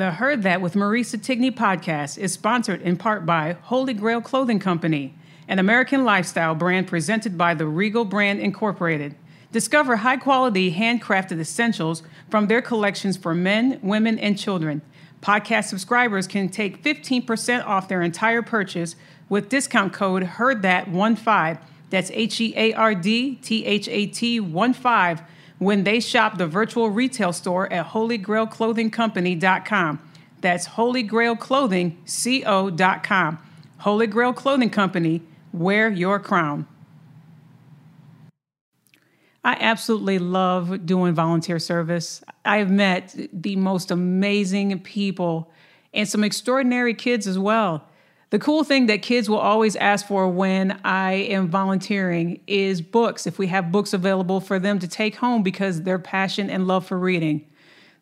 The Heard That with Marisa Tigney podcast is sponsored in part by Holy Grail Clothing Company, an American lifestyle brand presented by the Regal Brand Incorporated. Discover high quality handcrafted essentials from their collections for men, women, and children. Podcast subscribers can take 15% off their entire purchase with discount code HEARDTHAT15. That's H E A R D T H A T 1 5 when they shop the virtual retail store at holygrailclothingcompany.com. That's holygrailclothingco.com. Holy Grail Clothing Company, wear your crown. I absolutely love doing volunteer service. I've met the most amazing people and some extraordinary kids as well. The cool thing that kids will always ask for when I am volunteering is books, if we have books available for them to take home because their passion and love for reading.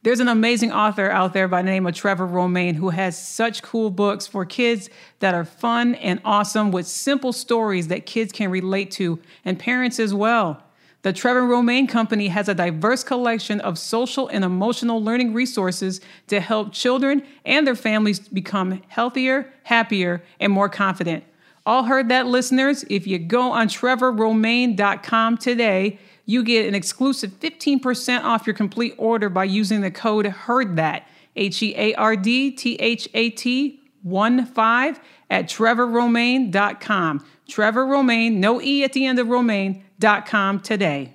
There's an amazing author out there by the name of Trevor Romain who has such cool books for kids that are fun and awesome with simple stories that kids can relate to and parents as well. The Trevor Romain Company has a diverse collection of social and emotional learning resources to help children and their families become healthier, happier, and more confident. All heard that, listeners? If you go on trevorromain.com today, you get an exclusive 15% off your complete order by using the code HEARDTHAT, H E A R D T H A T 1 5 at trevorromain.com. Trevor Romain, no E at the end of Romain.com today.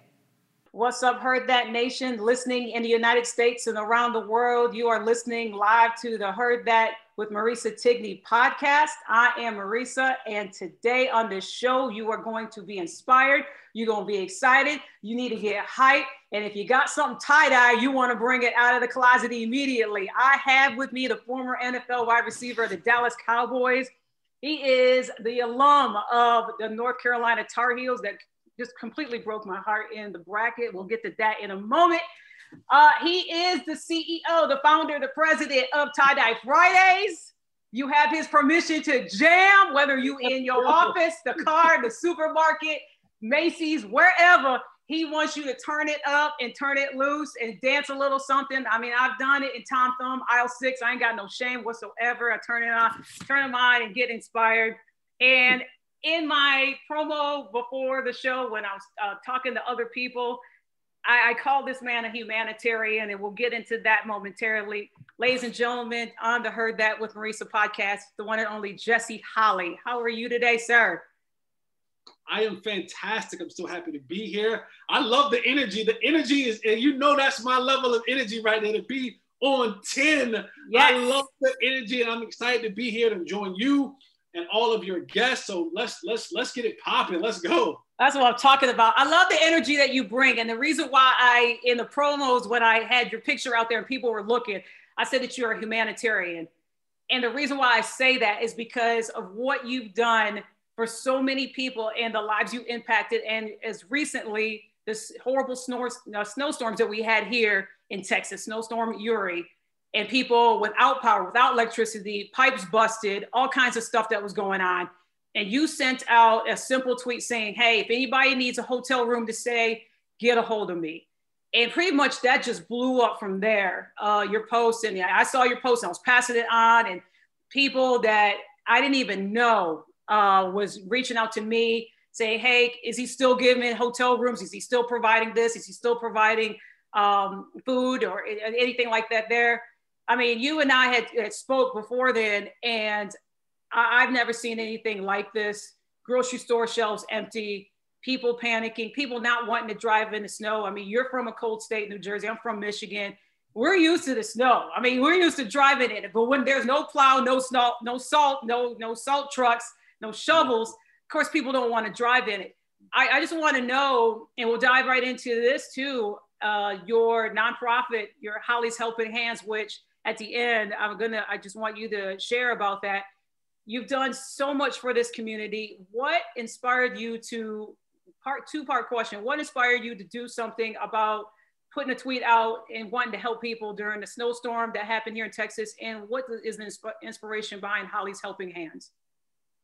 What's up, Heard That Nation? Listening in the United States and around the world, you are listening live to the Heard That with Marisa Tigney podcast. I am Marisa, and today on this show, you are going to be inspired. You're going to be excited. You need to get hyped. And if you got something tie dye, you want to bring it out of the closet immediately. I have with me the former NFL wide receiver of the Dallas Cowboys. He is the alum of the North Carolina Tar Heels that just completely broke my heart in the bracket. We'll get to that in a moment. Uh, he is the CEO, the founder, the president of Tie Dye Fridays. You have his permission to jam, whether you in your office, the car, the supermarket, Macy's, wherever. He wants you to turn it up and turn it loose and dance a little something. I mean, I've done it in Tom Thumb, aisle six. I ain't got no shame whatsoever. I turn it on, turn it on, and get inspired. And in my promo before the show, when I was uh, talking to other people, I, I call this man a humanitarian, and we'll get into that momentarily. Ladies and gentlemen, on the Heard That with Marisa podcast, the one and only Jesse Holley. How are you today, sir? I am fantastic. I'm so happy to be here. I love the energy. The energy is, and you know, that's my level of energy right there to be on 10. Yes. I love the energy, and I'm excited to be here to join you and all of your guests. So let's let's let's get it popping. Let's go. That's what I'm talking about. I love the energy that you bring. And the reason why I, in the promos, when I had your picture out there and people were looking, I said that you're a humanitarian. And the reason why I say that is because of what you've done for so many people and the lives you impacted. And as recently, this horrible snow, uh, snowstorms that we had here in Texas, snowstorm Uri, and people without power, without electricity, pipes busted, all kinds of stuff that was going on. and you sent out a simple tweet saying, Hey, if anybody needs a hotel room to stay, get a hold of me. And pretty much that just blew up from there. Uh, your post, and I saw your post, and I was passing it on, and people that I didn't even know uh, was reaching out to me saying, Hey, is he still giving hotel rooms? Is he still providing this? Is he still providing um, food or anything like that there? I mean, you and I had, had spoke before then, and I, have never seen anything like this. Grocery store shelves empty, people panicking, people not wanting to drive in the snow. I mean, you're from a cold state, New Jersey. I'm from Michigan. We're used to the snow. I mean, we're used to driving in it. But when there's no plow, no snow, no salt, no no salt trucks, no shovels, of course, people don't want to drive in it. I, I just want to know, and we'll dive right into this too. Uh, your nonprofit, your Holley's Helping Hands, which at the end, I'm gonna, I just want you to share about that. You've done so much for this community. What inspired you to, part two part question, what inspired you to do something about putting a tweet out and wanting to help people during the snowstorm that happened here in Texas? And what is the insp- inspiration behind Holley's Helping Hands?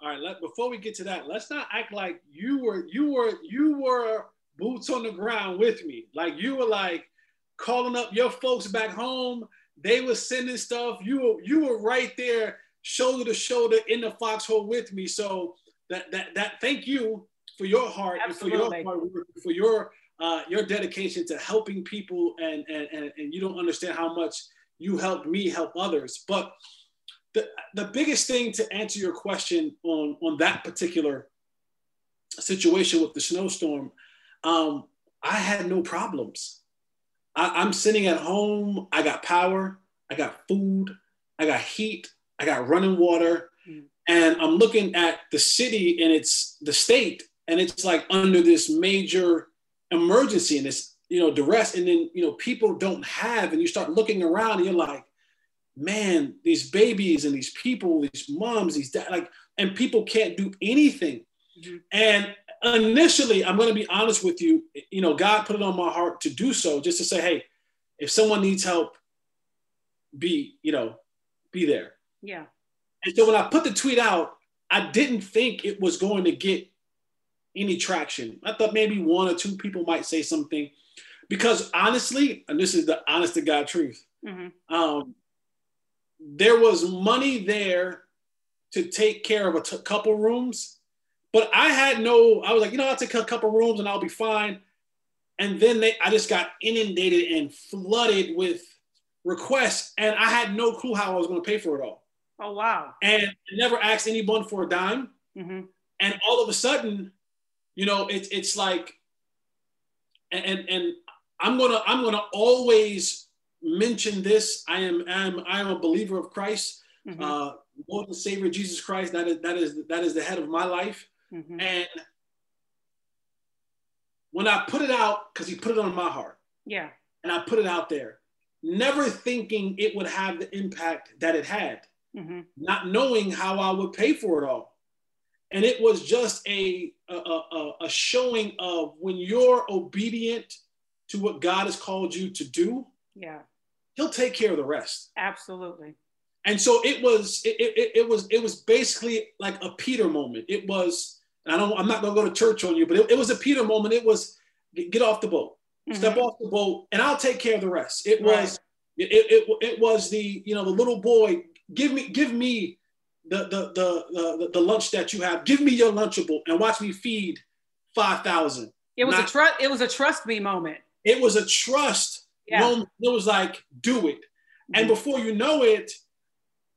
All right, let, before we get to that, let's not act like you were, you were, you were boots on the ground with me. Like you were like calling up your folks back home. They were sending stuff. You were, you were right there shoulder to shoulder in the foxhole with me. So that that that thank you for your heart Absolutely. and for your hard work, for your uh, your dedication to helping people and, and and and you don't understand how much you helped me help others. But the the biggest thing to answer your question on on that particular situation with the snowstorm, um, I had no problems. I, I'm sitting at home. I got power. I got food. I got heat. I got running water, mm. and I'm looking at the city and it's the state, and it's like under this major emergency and this you know duress, and then you know people don't have, and you start looking around and you're like, man, these babies and these people, these moms, these dad, like, and people can't do anything. Mm-hmm. And initially, I'm going to be honest with you, you know, God put it on my heart to do so, just to say, hey, if someone needs help, be, you know, be there. Yeah. And so when I put the tweet out, I didn't think it was going to get any traction. I thought maybe one or two people might say something because honestly, and this is the honest to God truth, mm-hmm. um, there was money there to take care of a t- couple rooms, but I had no, I was like, you know, I'll take a couple rooms and I'll be fine. And then they, I just got inundated and flooded with requests, and I had no clue how I was going to pay for it all. Oh wow! And never asked anyone for a dime. Mm-hmm. And all of a sudden, you know, it's it's like, and and I'm gonna I'm gonna always mention this. I am I am I am a believer of Christ, mm-hmm. uh, Lord and Savior Jesus Christ. That is that is that is the head of my life. Mm-hmm. And when I put it out, because He put it on my heart. Yeah. And I put it out there, never thinking it would have the impact that it had mm-hmm. not knowing how I would pay for it all. And it was just a, a, a, a showing of when you're obedient to what God has called you to do, yeah, He'll take care of the rest. Absolutely. And so it was, it, it, it was, it was basically like a Peter moment. It was, I don't, I'm not gonna go to church on you, but it, it was a Peter moment. It was get off the boat, mm-hmm. step off the boat, and I'll take care of the rest. It right. was, it, it, it was the, you know, the little boy give me give me the the the the, the lunch that you have. Give me your lunchable and watch me feed five thousand. It was Not, a trust. It was a trust me moment. It was a trust yeah. moment. It was like do it, mm-hmm. and before you know it,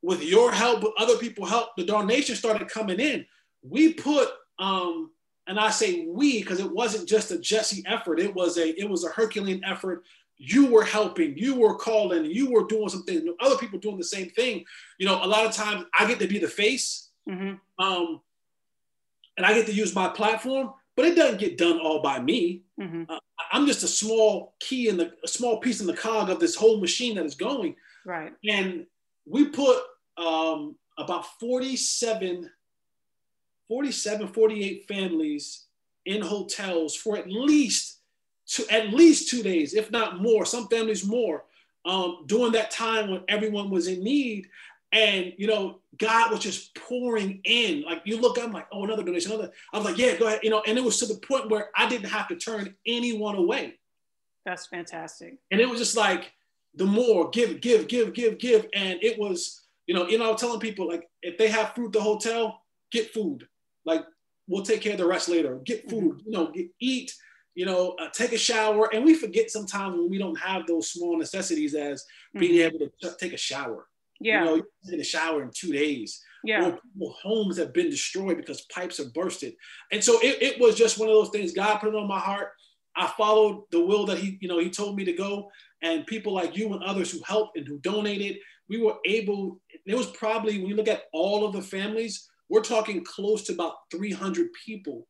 with your help, with other people help, the donation started coming in. We put um, and I say we because it wasn't just a Jesse effort. It was a it was a Herculean effort you were helping, you were calling, you were doing something, other people doing the same thing. You know, a lot of times I get to be the face, mm-hmm. um, and I get to use my platform, but it doesn't get done all by me. Mm-hmm. Uh, I'm just a small key in the a small piece in the cog of this whole machine that is going. Right. And we put um, about 47, 47, 48 families in hotels for at least to at least two days, if not more, some families more, um, during that time when everyone was in need. And you know, God was just pouring in. Like you look, I'm like, oh, another donation, another. I was like, yeah, go ahead. You know, and it was to the point where I didn't have to turn anyone away. That's fantastic. And it was just like the more give, give, give, give, give. And it was, you know, you know, telling people like if they have food at the hotel, get food. Like we'll take care of the rest later. Get mm-hmm. food, you know, get, eat, you know, uh, take a shower. And we forget sometimes when we don't have those small necessities as being mm-hmm. able to t- take a shower. Yeah. You know, you take a shower in two days. Yeah. Or people, homes have been destroyed because pipes are bursted. And so it, it was just one of those things. God put it on my heart. I followed the will that he, you know, he told me to go. And people like you and others who helped and who donated, we were able, it was probably, when you look at all of the families, we're talking close to about 300 people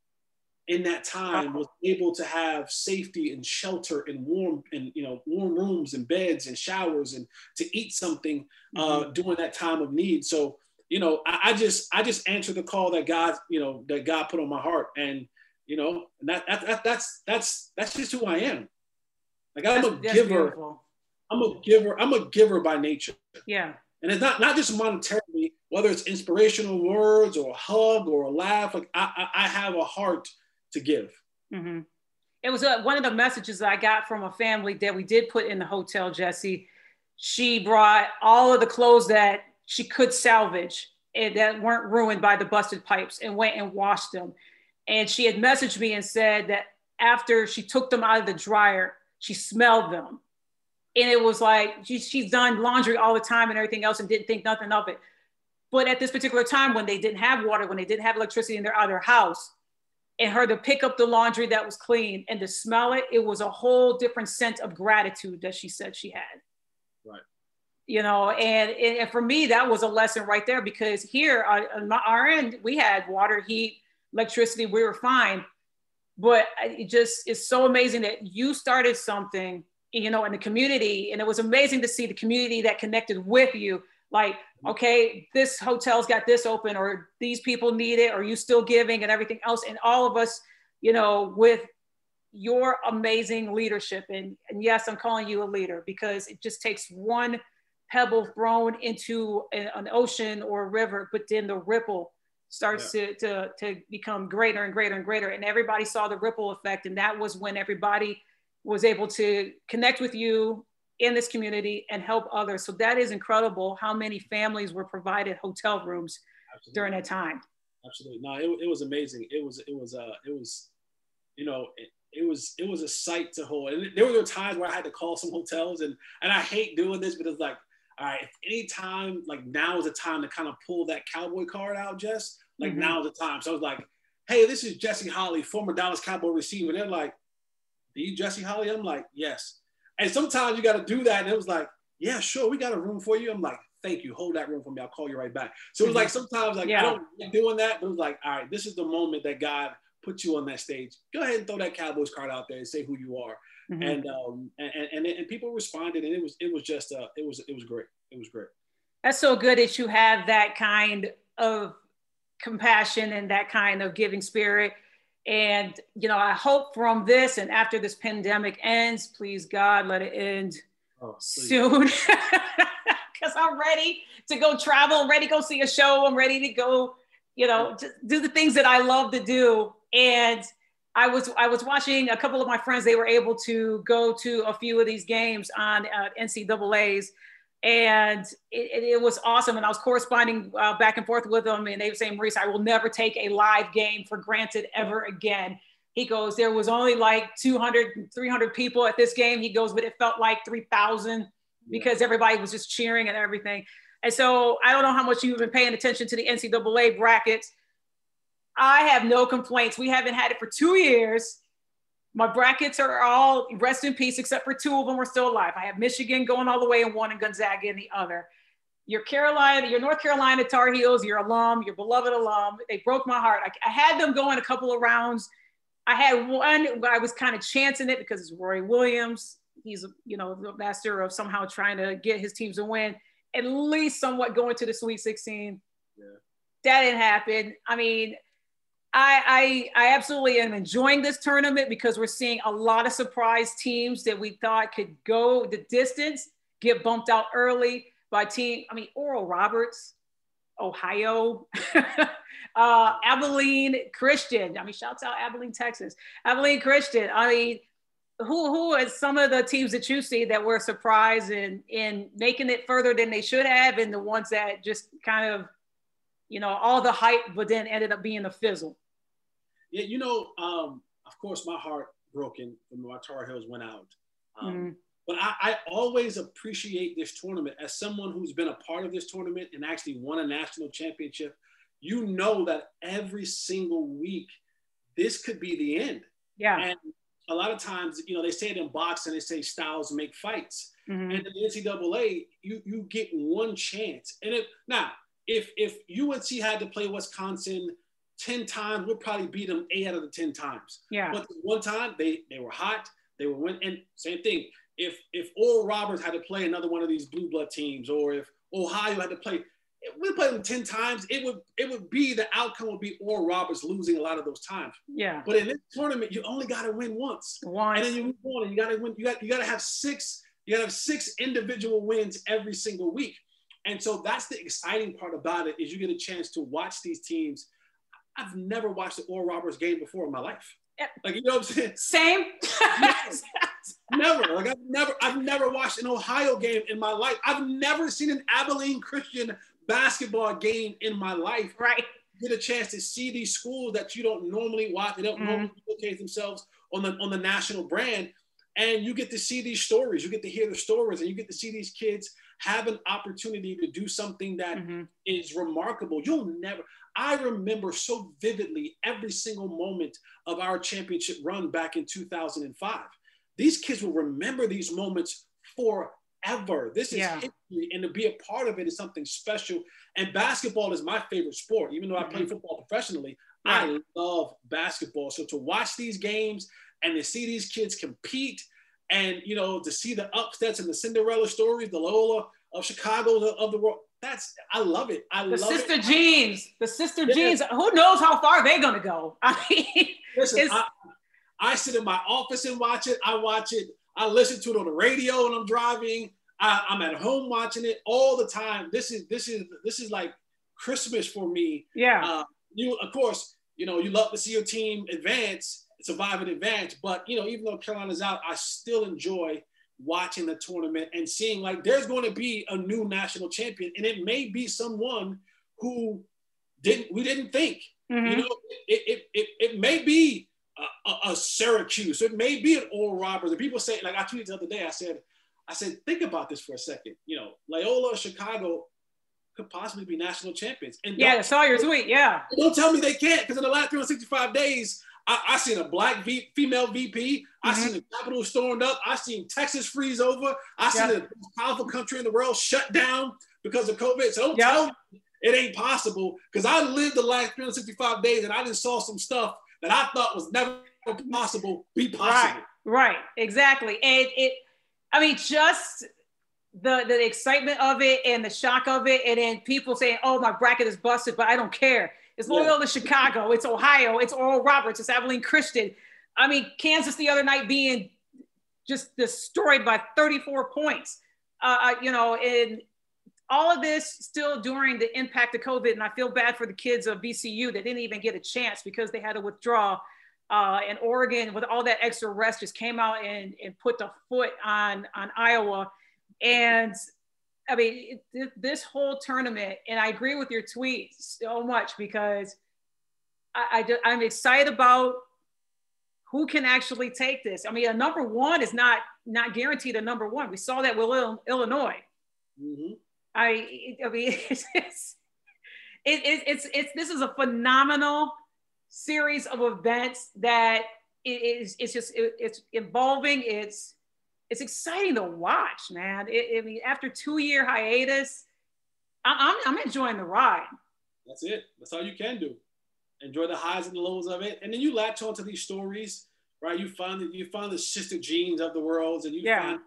in that time was able to have safety and shelter and warm and you know warm rooms and beds and showers and to eat something uh, mm-hmm. during that time of need. So you know I, I, just i just answered the call that god you know that god put on my heart. And you know that, that, that that's that's that's just who i am. Like i'm that's, a giver. beautiful. i'm a giver i'm a giver by nature. Yeah. And it's not not just monetarily whether it's inspirational words or a hug or a laugh like i i, have a heart to give. Mm-hmm. It was uh, one of the messages that I got from a family that we did put in the hotel, Jesse. She brought all of the clothes that she could salvage and that weren't ruined by the busted pipes and went and washed them. And she had messaged me and said that after she took them out of the dryer, she smelled them. And it was like she, she's done laundry all the time and everything else and didn't think nothing of it. But at this particular time, when they didn't have water, when they didn't have electricity in their other house, and her to pick up the laundry that was clean and to smell it, it was a whole different sense of gratitude that she said she had. Right. You know, and, and for me, that was a lesson right there because here uh, on our end, we had water, heat, electricity, we were fine. But it just is so amazing that you started something, you know, in the community. And it was amazing to see the community that connected with you like okay this hotel's got this open or these people need it or you still giving and everything else and all of us you know with your amazing leadership and, and yes i'm calling you a leader because it just takes one pebble thrown into an ocean or a river but then the ripple starts yeah. to, to, to become greater and greater and greater and everybody saw the ripple effect and that was when everybody was able to connect with you in this community and help others. So that is incredible how many families were provided hotel rooms Absolutely. during that time. Absolutely. No, it, it was amazing. It was, it was, uh, it was, you know, it, it was, it was a sight to hold. And there were times where I had to call some hotels and, and I hate doing this, but it's like, all right, anytime, like now is the time to kind of pull that cowboy card out, Jess, like mm-hmm. now is the time. So I was like, hey, this is Jesse Holley, former Dallas Cowboy receiver. They're like, are you Jesse Holley? I'm like, yes. And sometimes you got to do that. And it was like, yeah, sure, we got a room for you. I'm like, thank you. Hold that room for me. I'll call you right back. So it was like mm-hmm. sometimes like yeah. I don't like doing that, but it was like, all right, this is the moment that God put you on that stage. Go ahead and throw that Cowboys card out there and say who you are. Mm-hmm. And um and, and and people responded and it was it was just uh it was it was great. It was great. That's so good that you have that kind of compassion and that kind of giving spirit and, you know, I hope from this and after this pandemic ends, please God, let it end oh, soon. Because I'm ready to go travel. I'm ready to go see a show. I'm ready to go, you know, just do the things that I love to do. And I was I was watching a couple of my friends. They were able to go to a few of these games on uh, NCAA's and it, it, was awesome. And I was corresponding uh, back and forth with them, and they were saying, Maurice, I will never take a live game for granted ever again. He goes, there was only like 200, 300 people at this game. He goes, but it felt like 3,000 because yeah. everybody was just cheering and everything. And so I don't know how much you've been paying attention to the NCAA brackets. I have no complaints. We haven't had it for two years. My brackets are all rest in peace, except for two of them are still alive. I have Michigan going all the way in one and Gonzaga in the other. Your Carolina, your North Carolina Tar Heels, your alum, your beloved alum, they broke my heart. I, I had them going a couple of rounds. I had one I was kind of chancing it because it's Roy Williams. He's, you know, the master of somehow trying to get his teams to win, at least somewhat going to the Sweet 16. Yeah. That didn't happen. I mean, I, I, I absolutely am enjoying this tournament because we're seeing a lot of surprise teams that we thought could go the distance get bumped out early. by team. I mean, Oral Roberts, Ohio, uh, Abilene Christian. I mean, shouts out Abilene, Texas. Abilene Christian. I mean, who who are some of the teams that you see that were surprised in in making it further than they should have, and the ones that just kind of, you know, all the hype, but then ended up being a fizzle. Yeah, you know, um, of course, my heart broken when my Tar Heels went out. Um, mm-hmm. But I, I, always appreciate this tournament as someone who's been a part of this tournament and actually won a national championship. You know that every single week, this could be the end. Yeah. And a lot of times, you know, they say it in boxing, they say styles make fights. Mm-hmm. And in the NCAA, you you get one chance. And if now, if if UNC had to play Wisconsin 10 times, we'll probably beat them eight out of the 10 times. Yeah. But one time they they were hot, they were win and same thing. If if Oral Roberts had to play another one of these blue blood teams, or if Ohio had to play, we played them 10 times, it would it would be the outcome would be Oral Roberts losing a lot of those times. Yeah. But in this tournament, you only gotta win once. Once. And then you move on and you gotta win, you got you gotta have six, you gotta have six individual wins every single week. And so that's the exciting part about it is you get a chance to watch these teams. I've never watched an Oral Roberts game before in my life. Like you know what I'm saying? Same. never. Like I've never, I've never watched an Ohio game in my life. I've never seen an Abilene Christian basketball game in my life. Right. Get a chance to see these schools that you don't normally watch. They don't mm-hmm. normally showcase themselves on the on the national brand. And you get to see these stories. You get to hear the stories, and you get to see these kids have an opportunity to do something that mm-hmm. is remarkable. You'll never. I remember so vividly every single moment of our championship run back in 2005. These kids will remember these moments forever. This is yeah. history, and to be a part of it is something special. And basketball is my favorite sport, even though I play mm-hmm. football professionally. I love basketball. So to watch these games and to see these kids compete, and you know to see the upsets and the Cinderella stories, the Loyola of Chicago of the world, that's I love it. I love the love sister it. jeans, the sister yeah. jeans. Who knows how far they're gonna go? I mean, listen, I, I, sit in my office and watch it. I watch it. I listen to it on the radio when I'm driving. I, am at home watching it all the time. This is this is this is like Christmas for me. Yeah. Uh, you of course you know you love to see your team advance, survive and advance. But you know even though Carolina's out, I still enjoy watching the tournament and seeing like there's going to be a new national champion and it may be someone who didn't we didn't think. Mm-hmm. you know it, it, it, it may be a, a, Syracuse it may be an Oral Roberts and people say like I tweeted the other day I said I said think about this for a second. You know Loyola Chicago could possibly be national champions. And yeah I saw your tweet yeah. don't tell me they can't because in the last 365 days I, I seen a black v, female VP. I mm-hmm. seen the Capitol stormed up. I seen Texas freeze over. I seen the most powerful country in the world shut down because of COVID. So don't yep. tell me it ain't possible because I lived the last 365 days and I just saw some stuff that I thought was never possible be possible. Right, right, exactly. And it, I mean, just the the excitement of it and the shock of it, and then people saying, "Oh, my bracket is busted," but I don't care. It's Loyola yeah. Chicago. It's Ohio. It's Oral Roberts. It's Abilene Christian. I mean, Kansas the other night being just destroyed by 34 points. Uh, uh, you know, and all of this still during the impact of COVID. And I feel bad for the kids of VCU that didn't even get a chance because they had to withdraw. Uh, and Oregon, with all that extra rest, just came out and, and put the foot on, on Iowa. And I mean, it, this whole tournament, and I agree with your tweet so much because I, I, I'm excited about who can actually take this. I mean, a number one is not not guaranteed a number one. We saw that with Illinois. Mm-hmm. I, I mean, it's, it's, it, it's, it's, this is a phenomenal series of events that it is, it's just, it, it's involving, it's, it's exciting to watch, man. It, I mean, after two year hiatus, I'm, I'm enjoying the ride. That's it. That's all you can do. Enjoy the highs and the lows of it, and then you latch onto these stories, right? You find you find the sister Jeans of the worlds, and you yeah. find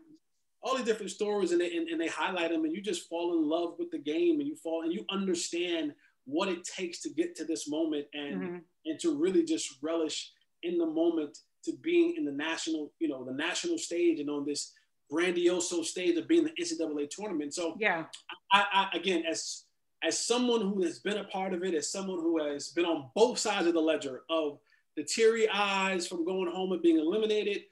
all these different stories, and they and, and they highlight them, and you just fall in love with the game, and you fall and you understand what it takes to get to this moment, and mm-hmm. and to really just relish in the moment to being in the national, you know, the national stage and on this grandiose stage of being the NCAA tournament. So yeah, I, I again as as someone who has been a part of it, as someone who has been on both sides of the ledger of the teary eyes from going home and being eliminated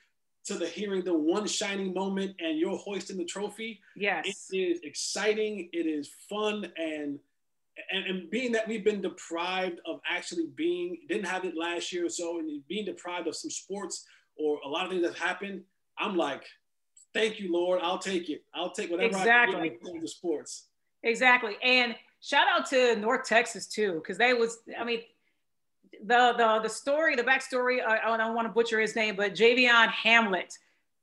to the hearing the one shining moment and you're hoisting the trophy. Yes. It is exciting. It is fun. And, and, and being that we've been deprived of actually being, didn't have it last year or so, and being deprived of some sports or a lot of things that happened, I'm like, thank you, Lord. I'll take it. I'll take whatever exactly. I can the sports. Exactly. And shout out to North Texas too, because they was, I mean, the the the story, the backstory. I, I don't want to butcher his name, but Javion Hamlet,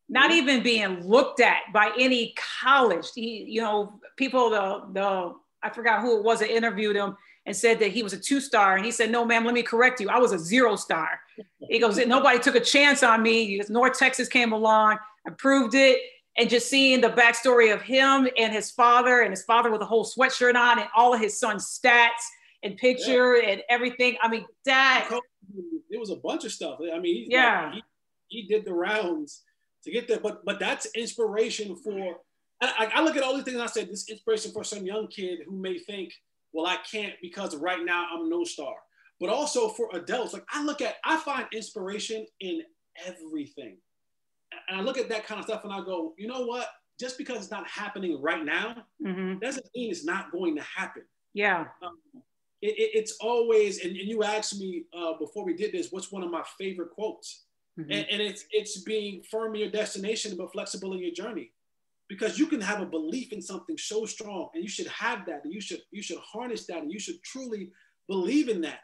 not mm-hmm. even being looked at by any college. He, you know, people the the I forgot who it was that interviewed him and said that he was a two star, and he said, "No, ma'am, let me correct you. I was a zero star." He goes, "Nobody took a chance on me. North Texas came along, I proved it." And just seeing the backstory of him and his father, and his father with a whole sweatshirt on, and all of his son's stats, and picture yeah. and everything. I mean, that it was a bunch of stuff. I mean, yeah, like, he, he did the rounds to get there, but but that's inspiration for. I, I look at all these things and I said this inspiration for some young kid who may think, well, I can't because right now I'm no star. But also for adults, like I look at, I find inspiration in everything. And I look at that kind of stuff and I go, you know what? Just because it's not happening right now mm-hmm. doesn't mean it's not going to happen. Yeah. Um, it, it, it's always, and, and you asked me uh, before we did this, what's one of my favorite quotes? Mm-hmm. And, and it's it's being firm in your destination but flexible in your journey, because you can have a belief in something so strong, and you should have that, and you should you should harness that, and you should truly believe in that.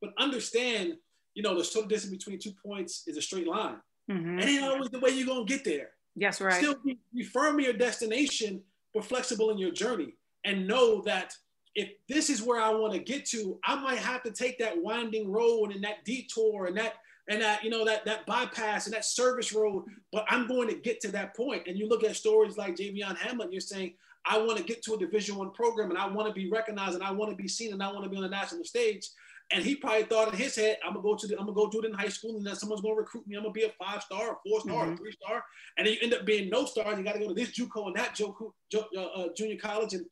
But understand, you know, the total distance between two points is a straight line, mm-hmm. and ain't always the way you're gonna get there. Yes, right. Still be, be firm in your destination, but flexible in your journey, and know that if this is where I want to get to, I might have to take that winding road and that detour and that and that you know that that bypass and that service road, but I'm going to get to that point. And you look at stories like Javion Hamlin, you're saying, I want to get to a Division One program and I want to be recognized and I want to be seen and I want to be on the national stage. And he probably thought in his head, I'm gonna go to the, I'm gonna go do it in high school, and then someone's gonna recruit me. I'm gonna be a five star, four star, mm-hmm. three star, and then you end up being no stars. You got to go to this JUCO and that JUCO, uh, uh, junior college, and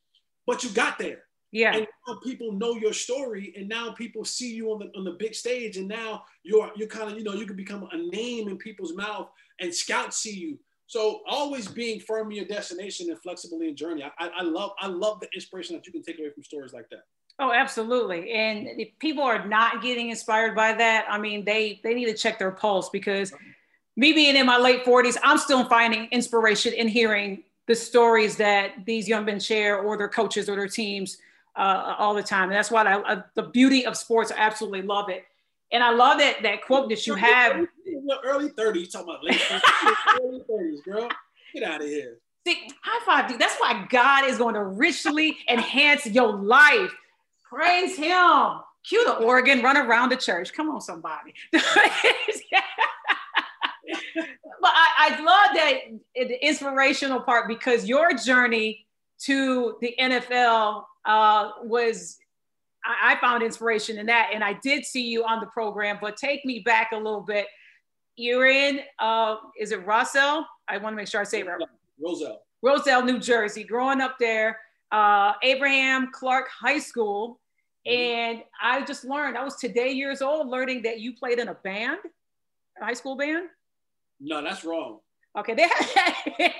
but you got there. Yeah. And now people know your story, and now people see you on the on the big stage, and now you're you're kind of you know you can become a name in people's mouth, and scouts see you. So always being firm in your destination and flexible in your journey. I, I love I love the inspiration that you can take away from stories like that. Oh, absolutely. And if people are not getting inspired by that, I mean, they they need to check their pulse because me being in my late 40s, I'm still finding inspiration in hearing the stories that these young men share or their coaches or their teams uh, all the time. And that's why I, I, the beauty of sports. I absolutely love it. And I love that that quote that you have. Early 30s, you talking about late 30s, early 30s, girl. Get out of here. See, high five, dude. That's why God is going to richly enhance your life. Praise Him. Cue the organ, run around the church. Come on, somebody. but I, I love that the inspirational part because your journey to the NFL uh, was I, I found inspiration in that, and I did see you on the program. But take me back a little bit. You're in, uh, is it Roselle? I want to make sure I say it right. Roselle. Roselle, New Jersey. Growing up there, uh, Abraham Clark High School, mm-hmm. and I just learned. I was today years old, learning that you played in a band, a high school band. No, that's wrong. Okay, they had.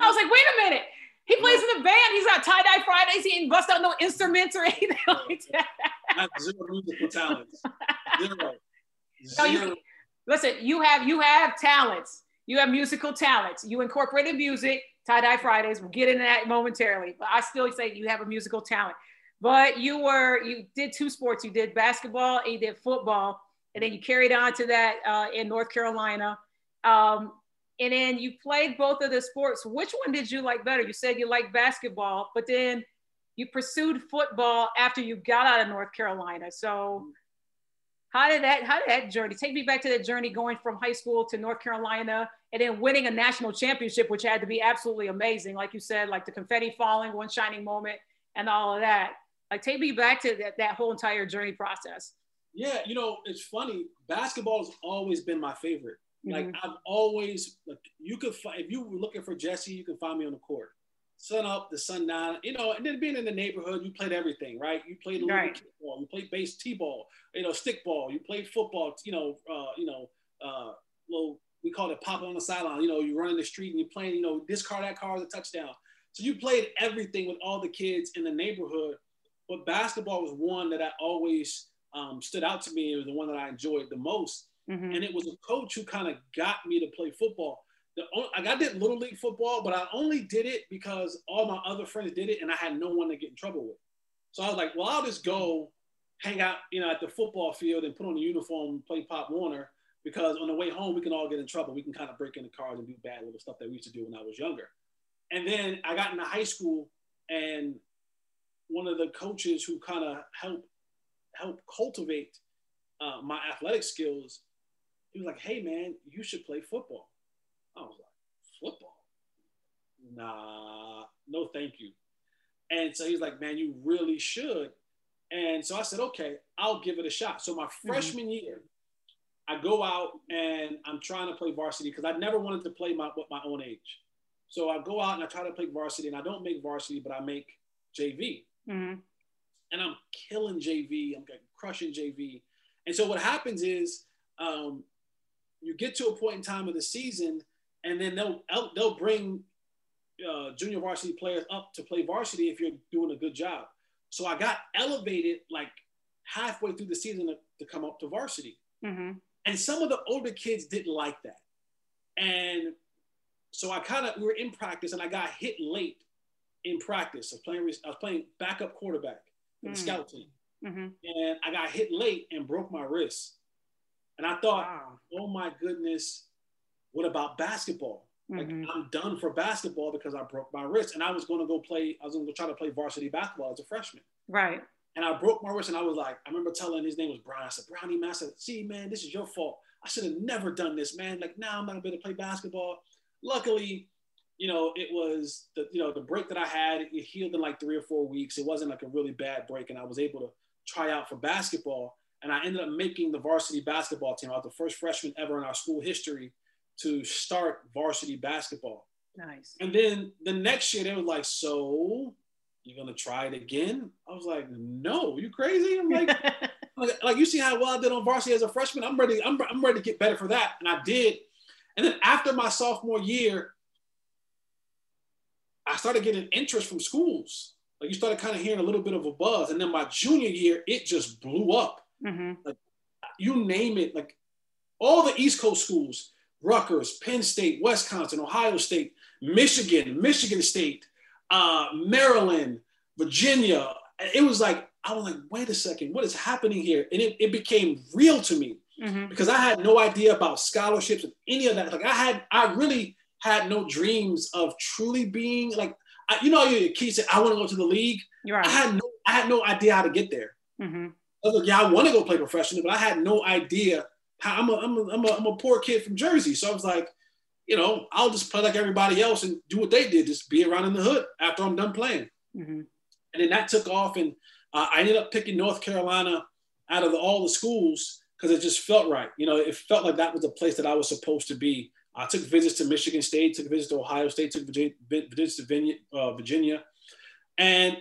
I was like, wait a minute. He plays in a band. He's got tie dye Fridays. He ain't bust out no instruments or anything like that. Not zero musical talents. Zero. Zero. you, listen, you have you have talents. You have musical talents. You incorporated music. Tie dye Fridays. We'll get into that momentarily. But I still say you have a musical talent. But you were you did two sports. You did basketball and you did football, and then you carried on to that uh, in North Carolina. Um, and then you played both of the sports. Which one did you like better? You said you liked basketball, but then you pursued football after you got out of North Carolina. So how did that how did that journey take me back to that journey going from high school to North Carolina and then winning a national championship, which had to be absolutely amazing. Like you said, like the confetti falling, one shining moment, and all of that. Like take me back to that, that whole entire journey process. Yeah, you know, it's funny. Basketball has always been my favorite Like Mhm. I've always like you could fi- if you were looking for Jesse, you can find me on the court. Sun up, the sun down, you know, and then being in the neighborhood, you played everything, right? You played a little Right. kickball, you played base t-ball, you know, stick ball, you played football, you know, uh, you know, uh, little we call it popping on the sideline. You know, you run in the street and you're playing, you know, this car, that car is a touchdown. So you played everything with all the kids in the neighborhood. But basketball was one that I always um, stood out to me. It was the one that I enjoyed the most Mhm. and it was a coach who kind of got me to play football. The only, like I did little league football, but I only did it because all my other friends did it, and I had no one to get in trouble with. So I was like, well, I'll just go hang out, you know, at the football field and put on a uniform and play Pop Warner because on the way home we can all get in trouble. We can kind of break into cars and do bad little stuff that we used to do when I was younger. And then I got into high school, and one of the coaches who kind of helped help cultivate uh, my athletic skills he was like, "Hey man, you should play football." I was like, "Football? Nah, no, thank you." And so he's like, "Man, you really should." And so I said, "Okay, I'll give it a shot." So my freshman year, I go out and I'm trying to play varsity because I never wanted to play my my own age. So I go out and I try to play varsity, and I don't make varsity, but I make JV Mhm. and I'm killing JV. I'm crushing JV. And so what happens is um, you get to a point in time of the season, and then they'll they'll bring uh, junior varsity players up to play varsity if you're doing a good job. So I got elevated like halfway through the season to, to come up to varsity. Mhm. And some of the older kids didn't like that. And so I kind of we were in practice and I got hit late in practice. I was playing I was playing backup quarterback for the Mm. scout team. Mhm. And I got hit late and broke my wrist. And I thought, Wow. oh my goodness, what about basketball? Like Mhm. I'm done for basketball because I broke my wrist. And I was gonna go play, I was gonna try to play varsity basketball as a freshman. Right. And I broke my wrist and I was like, I remember telling his name was Brian. I said, Brownie, man, I said, see, man, this is your fault. I should have never done this, man. Like now I'm not gonna be able to play basketball. Luckily, you know, it was the you know the break that I had, it healed in like three or four weeks. It wasn't like a really bad break, and I was able to try out for basketball. And I ended up making the varsity basketball team. I was the first freshman ever in our school history to start varsity basketball. Nice. And then the next year they were like, "So you're gonna try it again?" I was like, "No, you crazy?" I'm like, like, like, you see how well I did on varsity as a freshman. I'm ready. I'm, I'm ready to get better for that, and I did. And then after my sophomore year, I started getting interest from schools. Like you started kind of hearing a little bit of a buzz, and then my junior year, it just blew up. Hmm You name it, like all the East Coast schools, Rutgers, Penn State, Wisconsin, Ohio State, Michigan, Michigan State, uh, Maryland, Virginia. It was like, I was like, wait a second, what is happening here? And it, it became real to me hmm because I had no idea about scholarships and any of that. Like I had, I really had no dreams of truly being like, I, you know, your kid said, I want to go to the league. You're I right. had no, I had no idea how to get there. hmm I was like, yeah, I want to go play professional, but I had no idea how. I'm a, I'm a, I'm a, I'm a poor kid from Jersey, so I was like, you know, I'll just play like everybody else and do what they did, just be around in the hood after I'm done playing. hmm And then that took off, and uh, I ended up picking North Carolina out of the, all the schools because it just felt right. You know, it felt like that was the place that I was supposed to be. I took visits to Michigan State, took visits to Ohio State, took visits to Virginia, uh, Virginia, and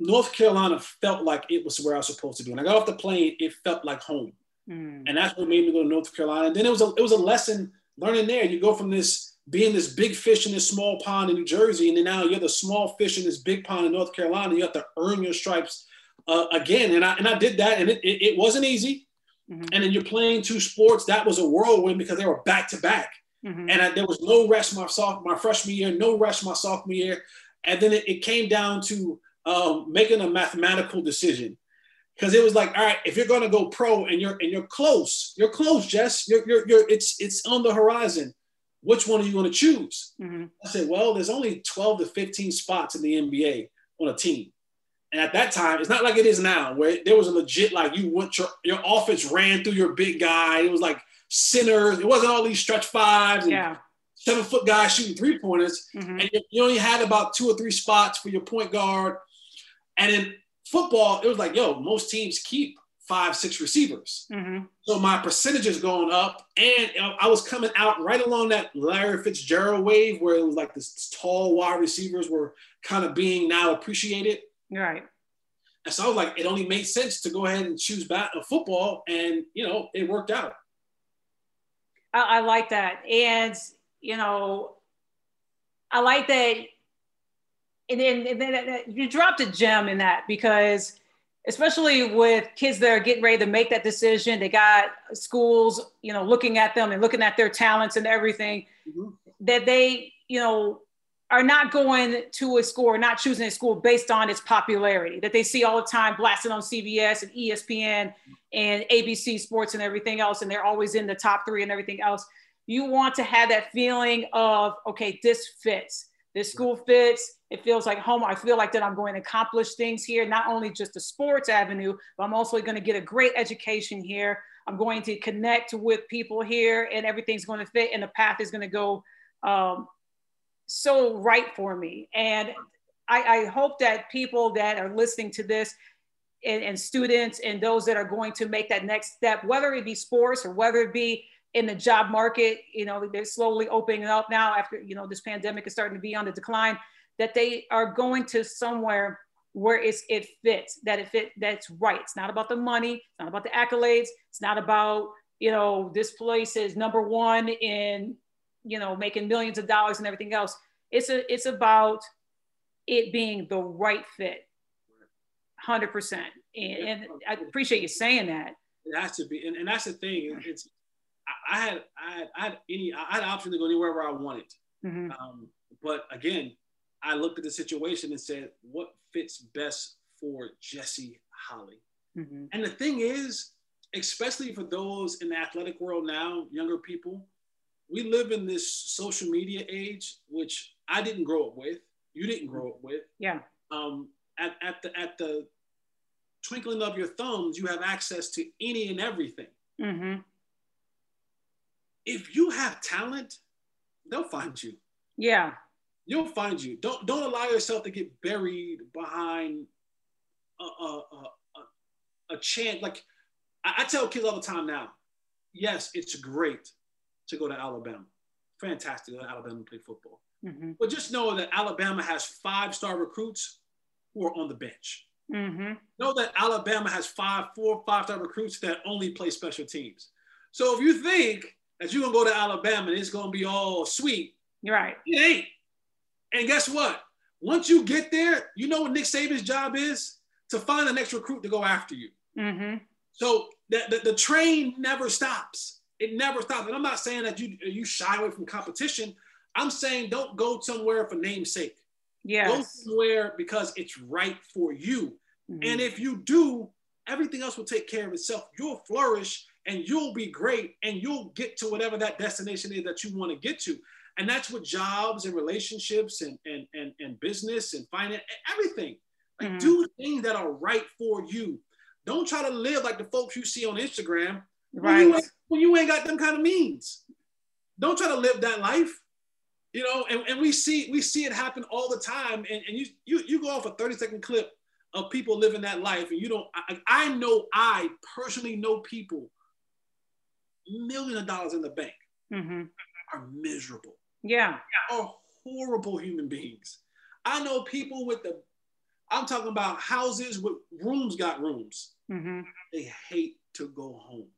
North Carolina felt like it was where I was supposed to be. When I got off the plane, it felt like home, mm and that's what made me go to North Carolina. And then it was a, it was a lesson learning there. You go from this being this big fish in this small pond in New Jersey, and then now you're the small fish in this big pond in North Carolina. You have to earn your stripes uh, again, and I and I did that, and it, it, it wasn't easy. Mhm. And then you're playing two sports. That was a whirlwind because they were back to back, hmm and I, there was no rest my soph- my freshman year, no rest my sophomore year, and then it, it came down to um, making a mathematical decision because it was like, all right, if you're going to go pro and you're and you're close, you're close, Jess. You're, you're, you're it's it's on the horizon. Which one are you going to choose? hmm I said, well, there's only 12 to 15 spots in the NBA on a team. And at that time, it's not like it is now, where there was a legit, like you went your, your offense ran through your big guy. It was like centers. It wasn't all these stretch fives and Yeah. seven foot guys shooting three pointers. hmm And you, you only had about two or three spots for your point guard. And in football, it was like, yo, most teams keep five, six receivers. Mm-hmm. So my percentage is going up, and I was coming out right along that Larry Fitzgerald wave where it was like this tall wide receivers were kind of being now appreciated. Right. And so I was like, it only made sense to go ahead and choose bat of football, and you know, it worked out. I, I like that, and you know, I like that. And then, and then you dropped a gem in that because especially with kids that are getting ready to make that decision. They got schools, you know, looking at them and looking at their talents and everything Mhm. that they, you know, are not going to a school or not choosing a school based on its popularity that they see all the time blasted on CBS and ESPN and ABC Sports and everything else. And they're always in the top three and everything else. You want to have that feeling of, okay, this fits. This school fits. It feels like home. I feel like that I'm going to accomplish things here, not only just the sports avenue, but I'm also going to get a great education here. I'm going to connect with people here, and everything's going to fit, and the path is going to go um, so right for me. And I, I hope that people that are listening to this and, and students and those that are going to make that next step, whether it be sports or whether it be in the job market, you know, they're slowly opening up now after, you know, this pandemic is starting to be on the decline, that they are going to somewhere where it's, it fits, that it fit, that's right. It's not about the money, it's not about the accolades, it's not about, you know, this place is number one in, you know, making millions of dollars and everything else. It's a, it's about it being the right fit, hundred percent. And, and I appreciate you saying that. It has to be, and, and that's the thing. It's I, I had I had I had any I had option to go anywhere where I wanted. Mhm. Um, but again, I looked at the situation and said, what fits best for Jesse Holley? Mhm. And the thing is, especially for those in the athletic world now, younger people, we live in this social media age, which I didn't grow up with. You didn't grow up with. Yeah. Um, at, at the at the twinkling of your thumbs, you have access to any and everything. hmm If you have talent, they'll find you. Yeah. You'll find you. Don't don't allow yourself to get buried behind a a, a, a, chant. Like I, I tell kids all the time now. Yes, it's great to go to Alabama. Fantastic to Alabama play football. hmm But just know that Alabama has five star recruits who are on the bench. hmm Know that Alabama has five, four, five star recruits that only play special teams. So if you think that you're gonna go to Alabama and it's gonna be all sweet, You're right. it ain't. And guess what? Once you get there, you know what Nick Saban's job is? To find the next recruit to go after you. hmm So the, the, the train never stops. It never stops. And I'm not saying that you you shy away from competition. I'm saying don't go somewhere for namesake. Yeah. Go somewhere because it's right for you. Mhm. And if you do, everything else will take care of itself. You'll flourish and you'll be great and you'll get to whatever that destination is that you want to get to. And that's with jobs and relationships and, and, and, and business and finance, everything. Like Mhm. do things that are right for you. Don't try to live like the folks you see on Instagram when, you ain't, when you ain't got them kind of means. Don't try to live that life. You know, and, and we see we see it happen all the time. And, and you, you you go off a 30 second clip of people living that life, and you don't. I, I know I personally know people, million of dollars in the bank, hmm are miserable, Yeah. are horrible human beings. I know people with the, I'm talking about houses with rooms got rooms. hmm They hate to go home.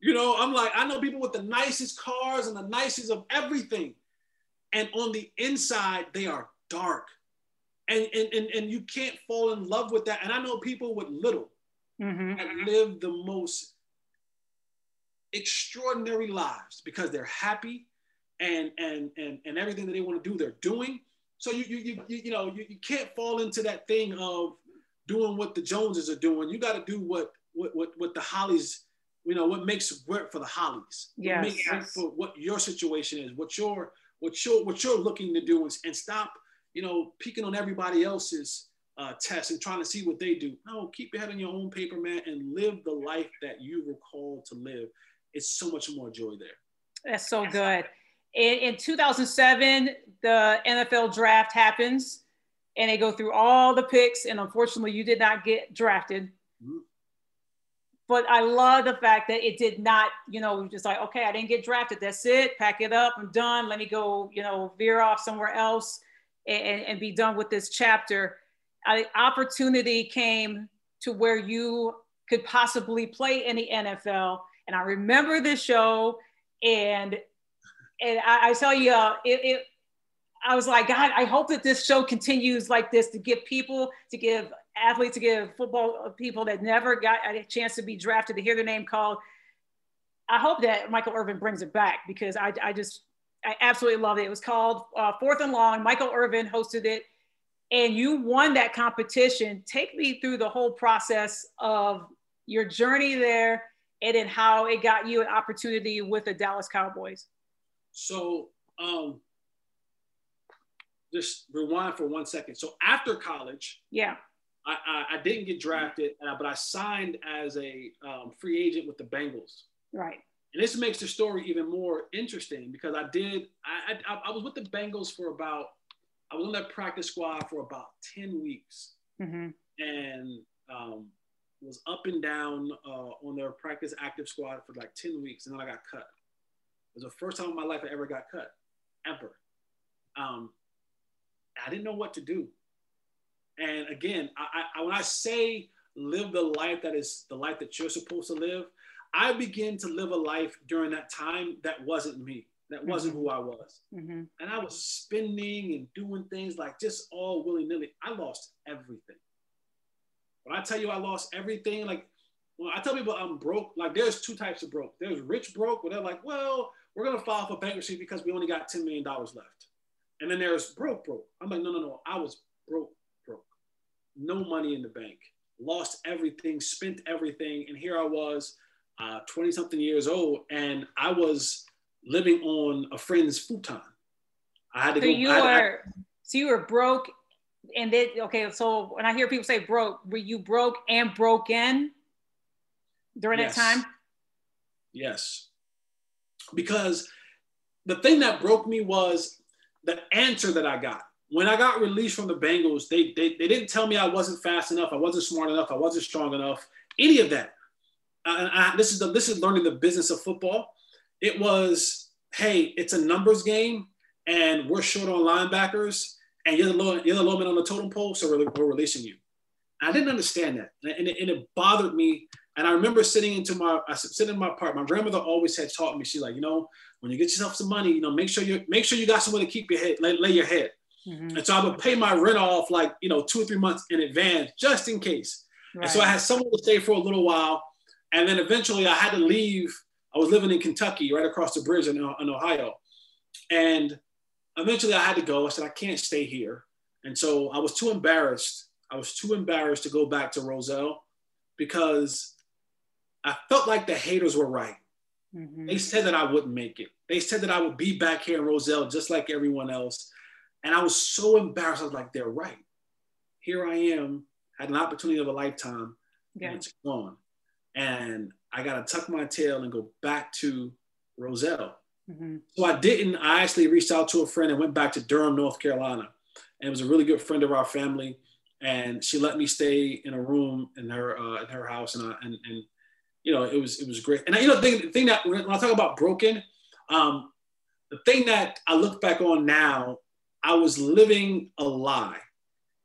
You know, I'm like, I know people with the nicest cars and the nicest of everything. And on the inside, they are dark. And, and, and, and you can't fall in love with that. And I know people with little hmm that live the most extraordinary lives because they're happy and and and, and everything that they want to do, they're doing. So you you you, you, know you, you can't fall into that thing of doing what the Joneses are doing. You got to do what what what what the Holleys, you know, what makes work for the Holleys. What Yes. makes work for what your situation is, what your what you're what you're looking to do, and, and stop, you know, peeking on everybody else's uh, tests and trying to see what they do. No, keep your head on your own paper, man, and live the life that you were called to live. It's so much more joy there. That's so good. In, in 2007, the NFL draft happens and they go through all the picks. And unfortunately, you did not get drafted. Mhm. but I love the fact that it did not, you know, just like, okay, I didn't get drafted. That's it. Pack it up. I'm done. Let me go, you know, veer off somewhere else and, and be done with this chapter. I, opportunity came to where you could possibly play in the NFL. And I remember this show, and and I, I tell you, uh, it, it, I was like, God, I hope that this show continues like this to give people, to give athletes, to give football people that never got a chance to be drafted to hear their name called. I hope that Michael Irvin brings it back because I, I just, I absolutely love it. It was called uh, Fourth and Long. Michael Irvin hosted it, and you won that competition. Take me through the whole process of your journey there and then how it got you an opportunity with the Dallas Cowboys. So, um, just rewind for one second. So after college, yeah, I, I, I didn't get drafted, uh, but I signed as a um, free agent with the Bengals. Right. And this makes the story even more interesting because I did. I, I, I was with the Bengals for about. I was on that practice squad for about ten weeks, mm-hmm. and um, was up and down uh, on their practice active squad for like ten weeks, and then I got cut. It was the first time in my life I ever got cut, ever. Um, I didn't know what to do. And again, I, I, when I say live the life that is the life that you're supposed to live, I began to live a life during that time that wasn't me. That wasn't mm-hmm. who I was. Mm-hmm. And I was spending and doing things like just all willy nilly. I lost everything. When I tell you I lost everything, like when I tell people I'm broke, like there's two types of broke. There's rich broke, where they're like, well, we're gonna file for bankruptcy because we only got $10 million left. And then there's broke, broke. I'm like, no, no, no. I was broke, broke. No money in the bank. Lost everything, spent everything. And here I was, 20 uh, something years old, and I was living on a friend's futon. I had to so go. You I, were, I, so you were broke. And then, okay, so when I hear people say broke, were you broke and broken during yes. that time? Yes. Because the thing that broke me was the answer that I got. When I got released from the Bengals, they, they, they didn't tell me I wasn't fast enough, I wasn't smart enough, I wasn't strong enough, any of that. Uh, I, this is the, this is learning the business of football. It was, hey, it's a numbers game, and we're short on linebackers, and you're the low, you're the low man on the totem pole, so we're, we're releasing you. I didn't understand that, and it, and it bothered me. And I remember sitting into my, I sitting in my part. My grandmother always had taught me. She's like, you know, when you get yourself some money, you know, make sure you make sure you got somewhere to keep your head, lay, lay your head. Mm-hmm. And so I would pay my rent off like you know two or three months in advance just in case. Right. And so I had someone to stay for a little while, and then eventually I had to leave. I was living in Kentucky, right across the bridge in, in Ohio, and eventually I had to go. I said I can't stay here, and so I was too embarrassed. I was too embarrassed to go back to Roselle because I felt like the haters were right. Mm-hmm. They said that I wouldn't make it. They said that I would be back here in Roselle just like everyone else. And I was so embarrassed. I was like, they're right. Here I am, had an opportunity of a lifetime, yeah. and it's gone. And I got to tuck my tail and go back to Roselle. Mm-hmm. So I didn't. I actually reached out to a friend and went back to Durham, North Carolina. And it was a really good friend of our family. And she let me stay in a room in her uh, in her house. And, I, and, and you know, it was it was great. And I, you know, the thing, the thing that when I talk about broken, um, the thing that I look back on now, I was living a lie.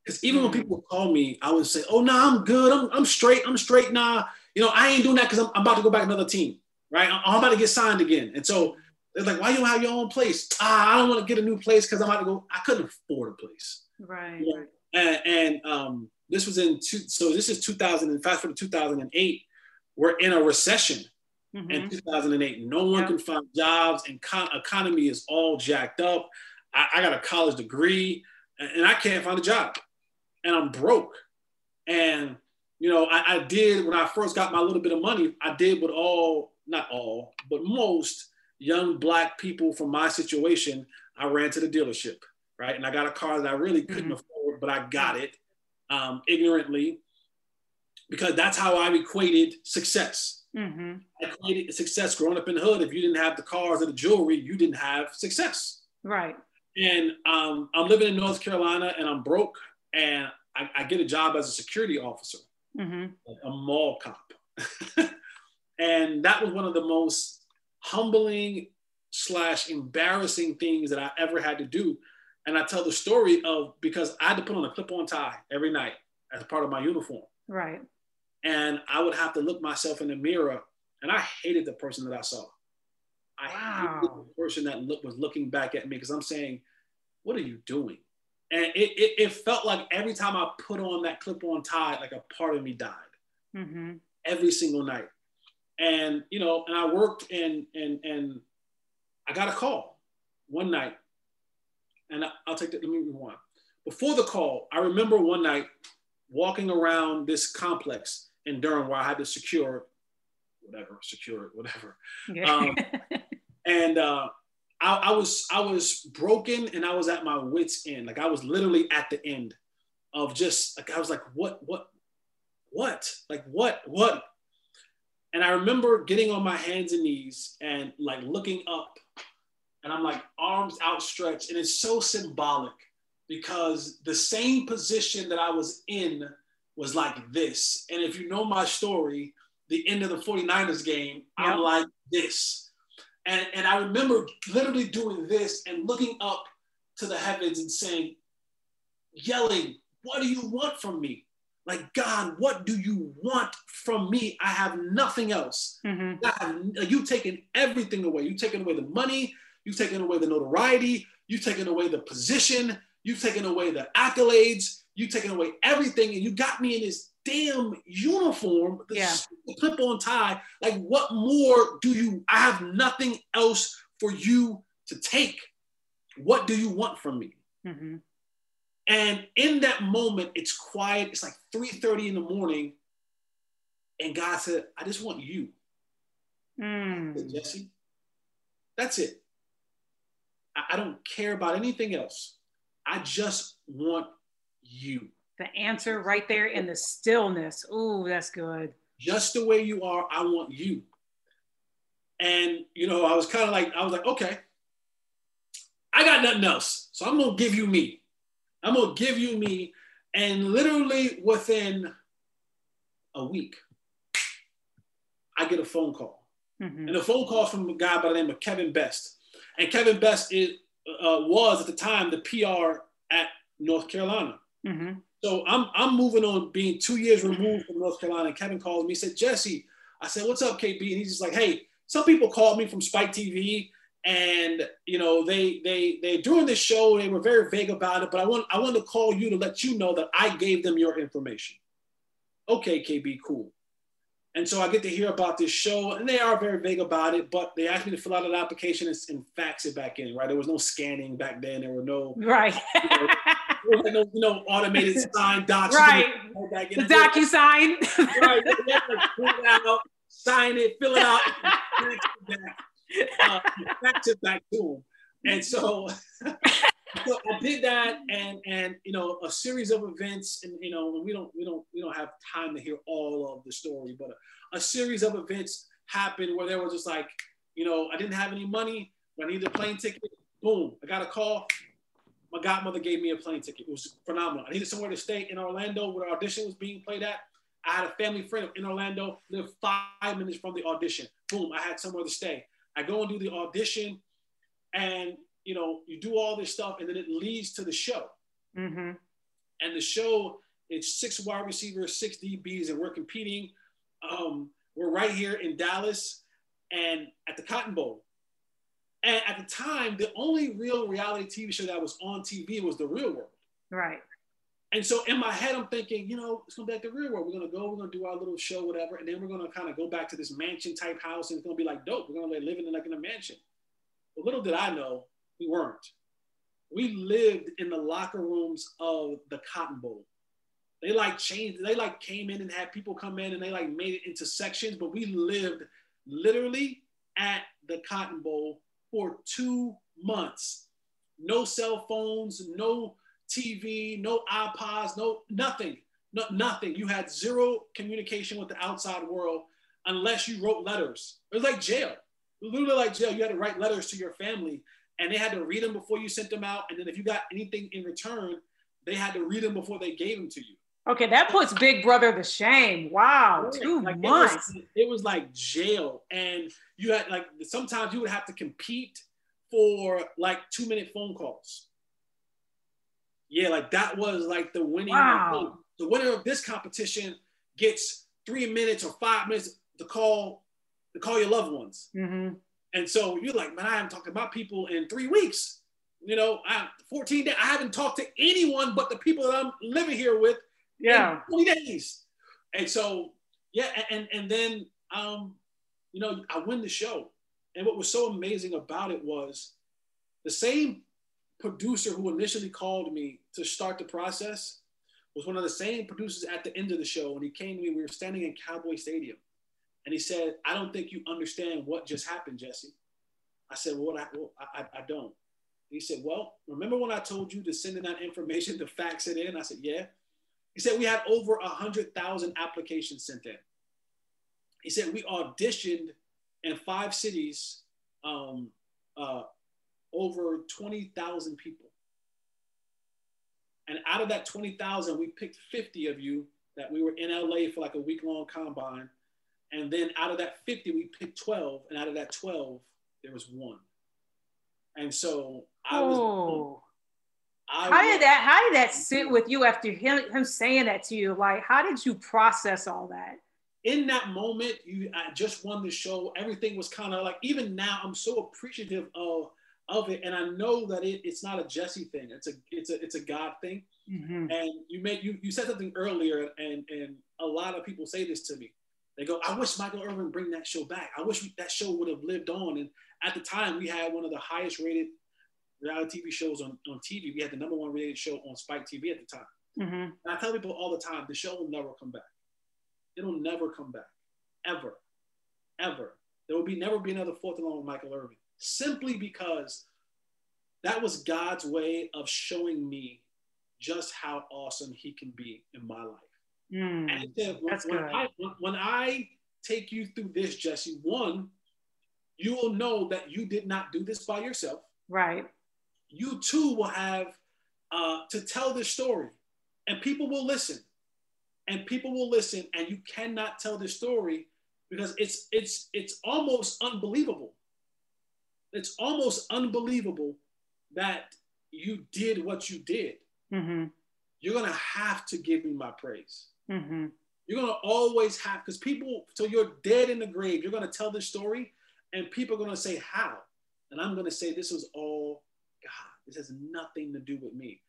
Because even when mm. people call me, I would say, "Oh, no, nah, I'm good. I'm, I'm straight. I'm straight. Nah, you know, I ain't doing that because I'm, I'm, about to go back another team, right? I'm, I'm about to get signed again." And so they're like, "Why you don't have your own place?" Ah, I don't want to get a new place because I'm about to go. I couldn't afford a place, right? You know? And, and um, this was in two. So this is 2000. And fast forward to 2008 we're in a recession mm-hmm. in 2008. No one can find jobs, and con- economy is all jacked up. I, I got a college degree, and, and, I can't find a job, and I'm broke. And you know, I, I did when I first got my little bit of money. I did what all, not all, but most young black people from my situation. I ran to the dealership, right, and I got a car that I really couldn't mm-hmm. afford, but I got it um, ignorantly because that's how I equated success. Mm-hmm. I equated success growing up in the hood. If you didn't have the cars or the jewelry, you didn't have success. Right. And um, I'm living in North Carolina and I'm broke and I, I get a job as a security officer, mm-hmm. a mall cop. And that was one of the most humbling slash embarrassing things that I ever had to do. And I tell the story of because I had to put on a clip-on tie every night as part of my uniform. Right. And I would have to look myself in the mirror, and I hated the person that I saw. I Wow. hated the person that look, was looking back at me because I'm saying, "What are you doing?" And it, it, it felt like every time I put on that clip-on tie, like a part of me died hmm every single night. And you know, and I worked and and and I got a call one night, and I, will take that. Let me rewind. Before the call, I remember one night walking around this complex in Durham where I had to secure whatever, secure it, whatever. Um, And uh, I, I was I was broken and I was at my wits end. Like I was literally at the end of just like I was like, what, what, what, like what, what? And I remember getting on my hands and knees and like looking up, and I'm like arms outstretched, and it's so symbolic because the same position that I was in was like this. And if you know my story, the end of the 49ers game, I'm like this. And, and I remember literally doing this and looking up to the heavens and saying, yelling, What do you want from me? Like, God, what do you want from me? I have nothing else. hmm God, you've taken everything away. You've taken away the money. You've taken away the notoriety. You've taken away the position. You've taken away the accolades. You've taken away everything. And you got me in this damn uniform, the Yeah. clip on tie. Like, what more do you? I have nothing else for you to take. What do you want from me? hmm And in that moment, it's quiet. It's like 3:30 in the morning. And God said, I just want you. I said, Mm. Jesse, that's it. I, I don't care about anything else. I just want you. The answer right there in the stillness. Ooh, that's good. Just the way you are, I want you. And you know, I was kind of like, I was like, okay, I got nothing else. So I'm gonna give you me. I'm gonna give you me. And literally within a week, I get a phone call. hmm And the phone call from a guy by the name of Kevin Best. And Kevin Best is, uh, was at the time the PR at North Carolina. hmm So I'm, I'm moving on being two years removed from North Carolina. And Kevin calls me, he said, Jesse, I said, what's up, KB? And he's just like, hey, some people called me from Spike TV and you know they they they during this show they were very vague about it but i want i want to call you to let you know that i gave them your information okay kb cool and so i get to hear about this show and they are very vague about it but they asked me to fill out an application and, and fax it back in right there was no scanning back then there were no, Right. there was no you know automated sign docs right. The in. DocuSign. right, you have to fill it out, sign it, fill it out, it back, to back to them. And so, so I did that, and and you know a series of events, and you know we don't we don't we don't have time to hear all of the story, but a, a series of events happened where there was just like, you know, I didn't have any money, I needed a plane ticket. Boom, I got a call. My godmother gave me a plane ticket. It was phenomenal. I needed somewhere to stay in Orlando where the audition was being played at. I had a family friend in Orlando, lived five minutes from the audition. Boom, I had somewhere to stay. I go and do the audition, and you know, you do all this stuff, and then it leads to the show. hmm And the show, it's six wide receivers, six DBs, and we're competing. Um, we're right here in Dallas and at the Cotton Bowl. And at the time, the only real reality TV show that was on TV was The Real World. Right. And so in my head, I'm thinking, you know, it's gonna be like the real world. We're gonna go, we're gonna do our little show, whatever, and then we're gonna kind of go back to this mansion type house, and it's gonna be like dope. We're gonna like live in like in a mansion. But little did I know, we weren't. We lived in the locker rooms of the Cotton Bowl. They like changed. They like came in and had people come in, and they like made it into sections. But we lived literally at the Cotton Bowl for two months. No cell phones, no TV, no iPods, no nothing, no, nothing. You had zero communication with the outside world unless you wrote letters. It was like jail, literally like jail. You had to write letters to your family, and they had to read them before you sent them out. And then if you got anything in return, they had to read them before they gave them to you. Okay, that puts Big Brother to shame. Wow, two like, months. It was, it was like jail, and you had like sometimes you would have to compete for like two minute phone calls. Yeah, like that was like the winning. Wow. The winner of this competition gets three minutes or five minutes to call to call your loved ones. Mm-hmm. And so you're like, man, I haven't talked to my people in three weeks. You know, I 14 days. I haven't talked to anyone but the people that I'm living here with Yeah. in 20 days. And so, yeah, and and then um, you know, I win the show. And what was so amazing about it was the same producer who initially called me to start the process was one of the same producers at the end of the show. And he came to me, we were standing in Cowboy Stadium. And he said, I don't think you understand what just happened, Jesse. I said, well, what I, well, I, I don't. He said, well, remember when I told you to send in that information to fax it in? I said, yeah. He said, we had over a 100,000 applications sent in. He said, we auditioned in five cities, um, uh, over 20,000 people. And out of that 20,000, we picked 50 of you that we were in LA for like a week long combine. And then out of that 50, we picked 12. And out of that 12, there was one. And so I was. Oh. I How was- did that how did that sit with you after him, him saying that to you? Like, how did you process all that? in that moment, you I just won the show. Everything was kind of like even now, I'm so appreciative of of it, and I know that it, it's not a Jesse thing. It's a it's a it's a God thing. Mm-hmm. And you made you you said something earlier, and and a lot of people say this to me. They go, "I wish Michael Irvin bring that show back. I wish that show would have lived on." And at the time, we had one of the highest rated reality TV shows on, on TV. We had the number one rated show on Spike TV at the time. Mm-hmm. And I tell people all the time, the show will never come back. It'll never come back, ever, ever. There will be never be another Fourth and Long with Michael Irvin, simply because that was God's way of showing me just how awesome He can be in my life. Mm. And then when, That's when good. I when, when I take you through this, Jesse, one, you will know that you did not do this by yourself Right. you too will have uh, to tell this story and people will listen and people will listen and you cannot tell this story because it's it's it's almost unbelievable it's almost unbelievable that you did what you did. Mm-hmm. you're gonna have to give me my praise. Mm-hmm. you're gonna always have because people till you're dead in the grave. You're gonna tell this story and people are gonna say how? And i'm gonna say this was all god. This has nothing to do with me.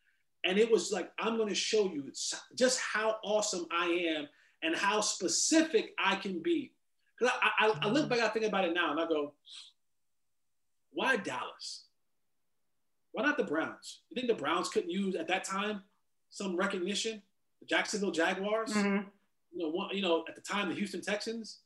And it was like i'm gonna show you just how awesome i am and how specific i can be. Because I, I, I look back i think about it now and i go why dallas why not the browns you think the browns couldn't use at that time some recognition the jacksonville jaguars Mm-hmm. you know, one, you know, at the time, the Houston Texans,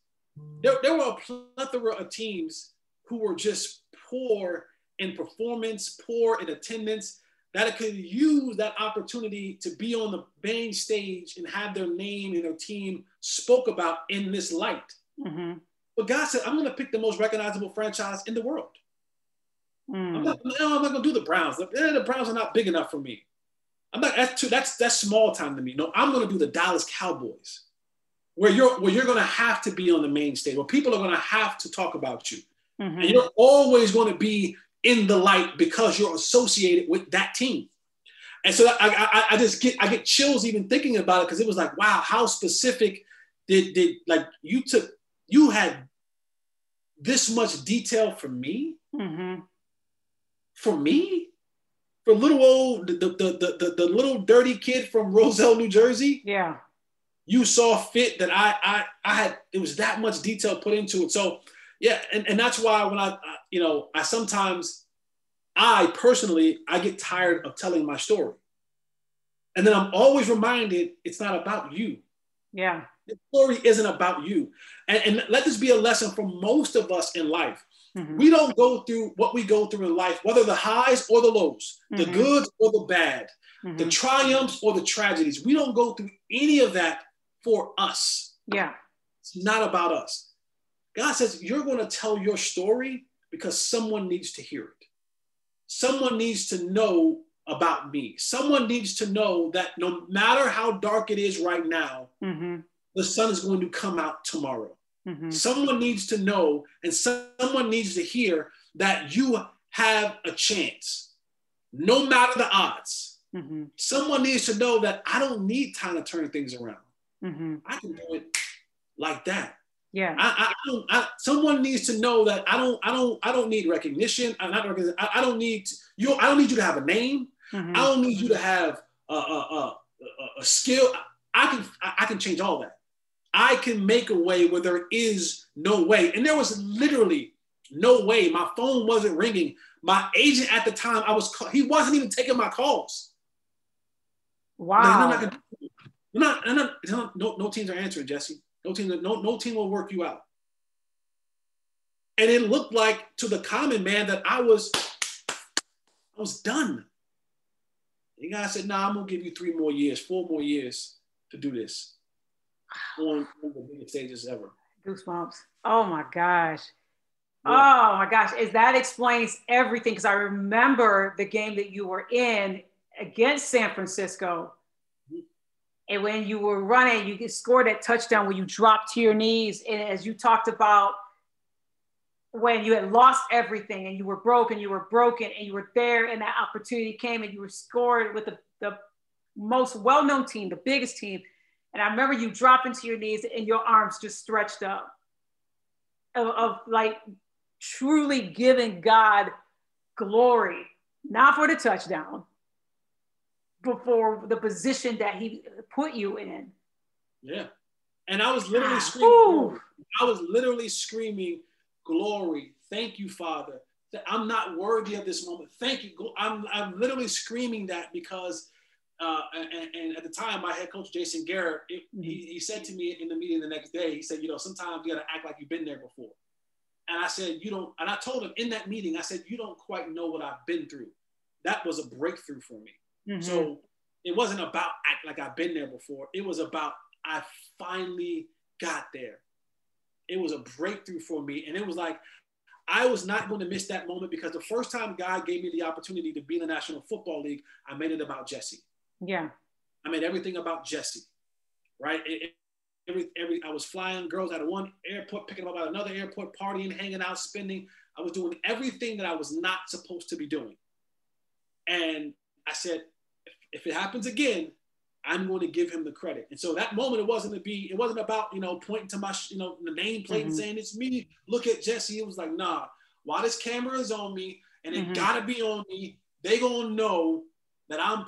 there, there were a plethora of teams who were just poor in performance, poor in attendance, that it could use that opportunity to be on the main stage and have their name and their team spoke about in this light. Mm-hmm. But God said, I'm going to pick the most recognizable franchise in the world. I'm Mm. not, no, I'm not going to do the Browns. The, Browns are not big enough for me. I'm not. That's too. That's that's small time to me. No, I'm going to do the Dallas Cowboys, where you're where you're going to have to be on the main stage, where people are going to have to talk about you, Mm-hmm. and you're always going to be in the light because you're associated with that team. And so I, I, I just get I get chills even thinking about it because it was like, wow, how specific did did like you took you had this much detail for me Mm-hmm. For me, for little old the, the, the, the, the little dirty kid from Roselle, New Jersey, Yeah. you saw fit that I I I had it was that much detail put into it. So yeah, and, and that's why when I, I you know I sometimes I personally I get tired of telling my story. And then I'm always reminded it's not about you. Yeah. The story isn't about you. And, and let this be a lesson for most of us in life. Mhm. We don't go through what we go through in life, whether the highs or the lows, the Mhm. goods or the bad, the Mhm. triumphs or the tragedies. We don't go through any of that for us. Yeah. It's not about us. God says you're going to tell your story because someone needs to hear it. Someone needs to know about me. Someone needs to know that no matter how dark it is right now, Mm-hmm. the sun is going to come out tomorrow. Mm-hmm. Someone needs to know and someone needs to hear that you have a chance, no matter the odds. Mm-hmm. Someone needs to know that I don't need time to turn things around. Mm-hmm. I can do it like that. Yeah. I, I, I don't. I, someone needs to know that I don't. I don't. I don't need recognition. I'm not. I, I don't need you. I don't need you to have a name. Mhm. I don't need you to have a, a, a, a- a skill. I can. I I can change all that. I can make a way where there is no way. And there was literally no way. My phone wasn't ringing. My agent at the time, I was. ca- He wasn't even taking my calls. Like, Wow. I'm not not, not, not- no, no teams are answering, Jesse. No team, no, no team will work you out. And it looked like to the common man that I was, I was done. The guy said, "Nah, I'm gonna give you three more years, four more years to do this on, the biggest stages ever." Goosebumps. Oh my gosh. Yeah. Oh my gosh. Is that explains everything? Because I remember the game that you were in against San Francisco. And when you were running, you scored that touchdown where you dropped to your knees. And as you talked about when you had lost everything and you were broken, you were broken, and you were there, and that opportunity came and you were scored with the, the most well known team, the biggest team. And I remember you dropping to your knees and your arms just stretched up of, of like truly giving God glory, not for the touchdown, but for the position that He put you in. Yeah. And I was literally Ah, screaming. I was literally screaming, glory. Thank you, Father. I'm not worthy of this moment. Thank you. I'm, I'm literally screaming that because, uh, and, and at the time, my head coach, Jason Garrett, it, he, he said to me in the meeting the next day, he said, you know, sometimes you got to act like you've been there before. And I said, you don't, and I told him in that meeting, I said, you don't quite know what I've been through. That was a breakthrough for me. Mhm. So it wasn't about act like I've been there before. It was about I finally got there. It was a breakthrough for me. And it was like, I was not going to miss that moment because the first time God gave me the opportunity to be in the National Football League, I made it about Jesse. Yeah. I made everything about Jesse, right? It- it- every, every, I was flying girls out of one airport, picking them up at another airport, partying, hanging out, spending. I was doing everything that I was not supposed to be doing. And I said, if, if it happens again, I'm going to give him the credit. And so that moment, it wasn't to be, it wasn't about, you know, pointing to my, you know, the nameplate and Mhm. saying it's me. Look at Jesse. It was like, nah, while this camera is on me and it Mhm. gotta be on me, they gonna know that I'm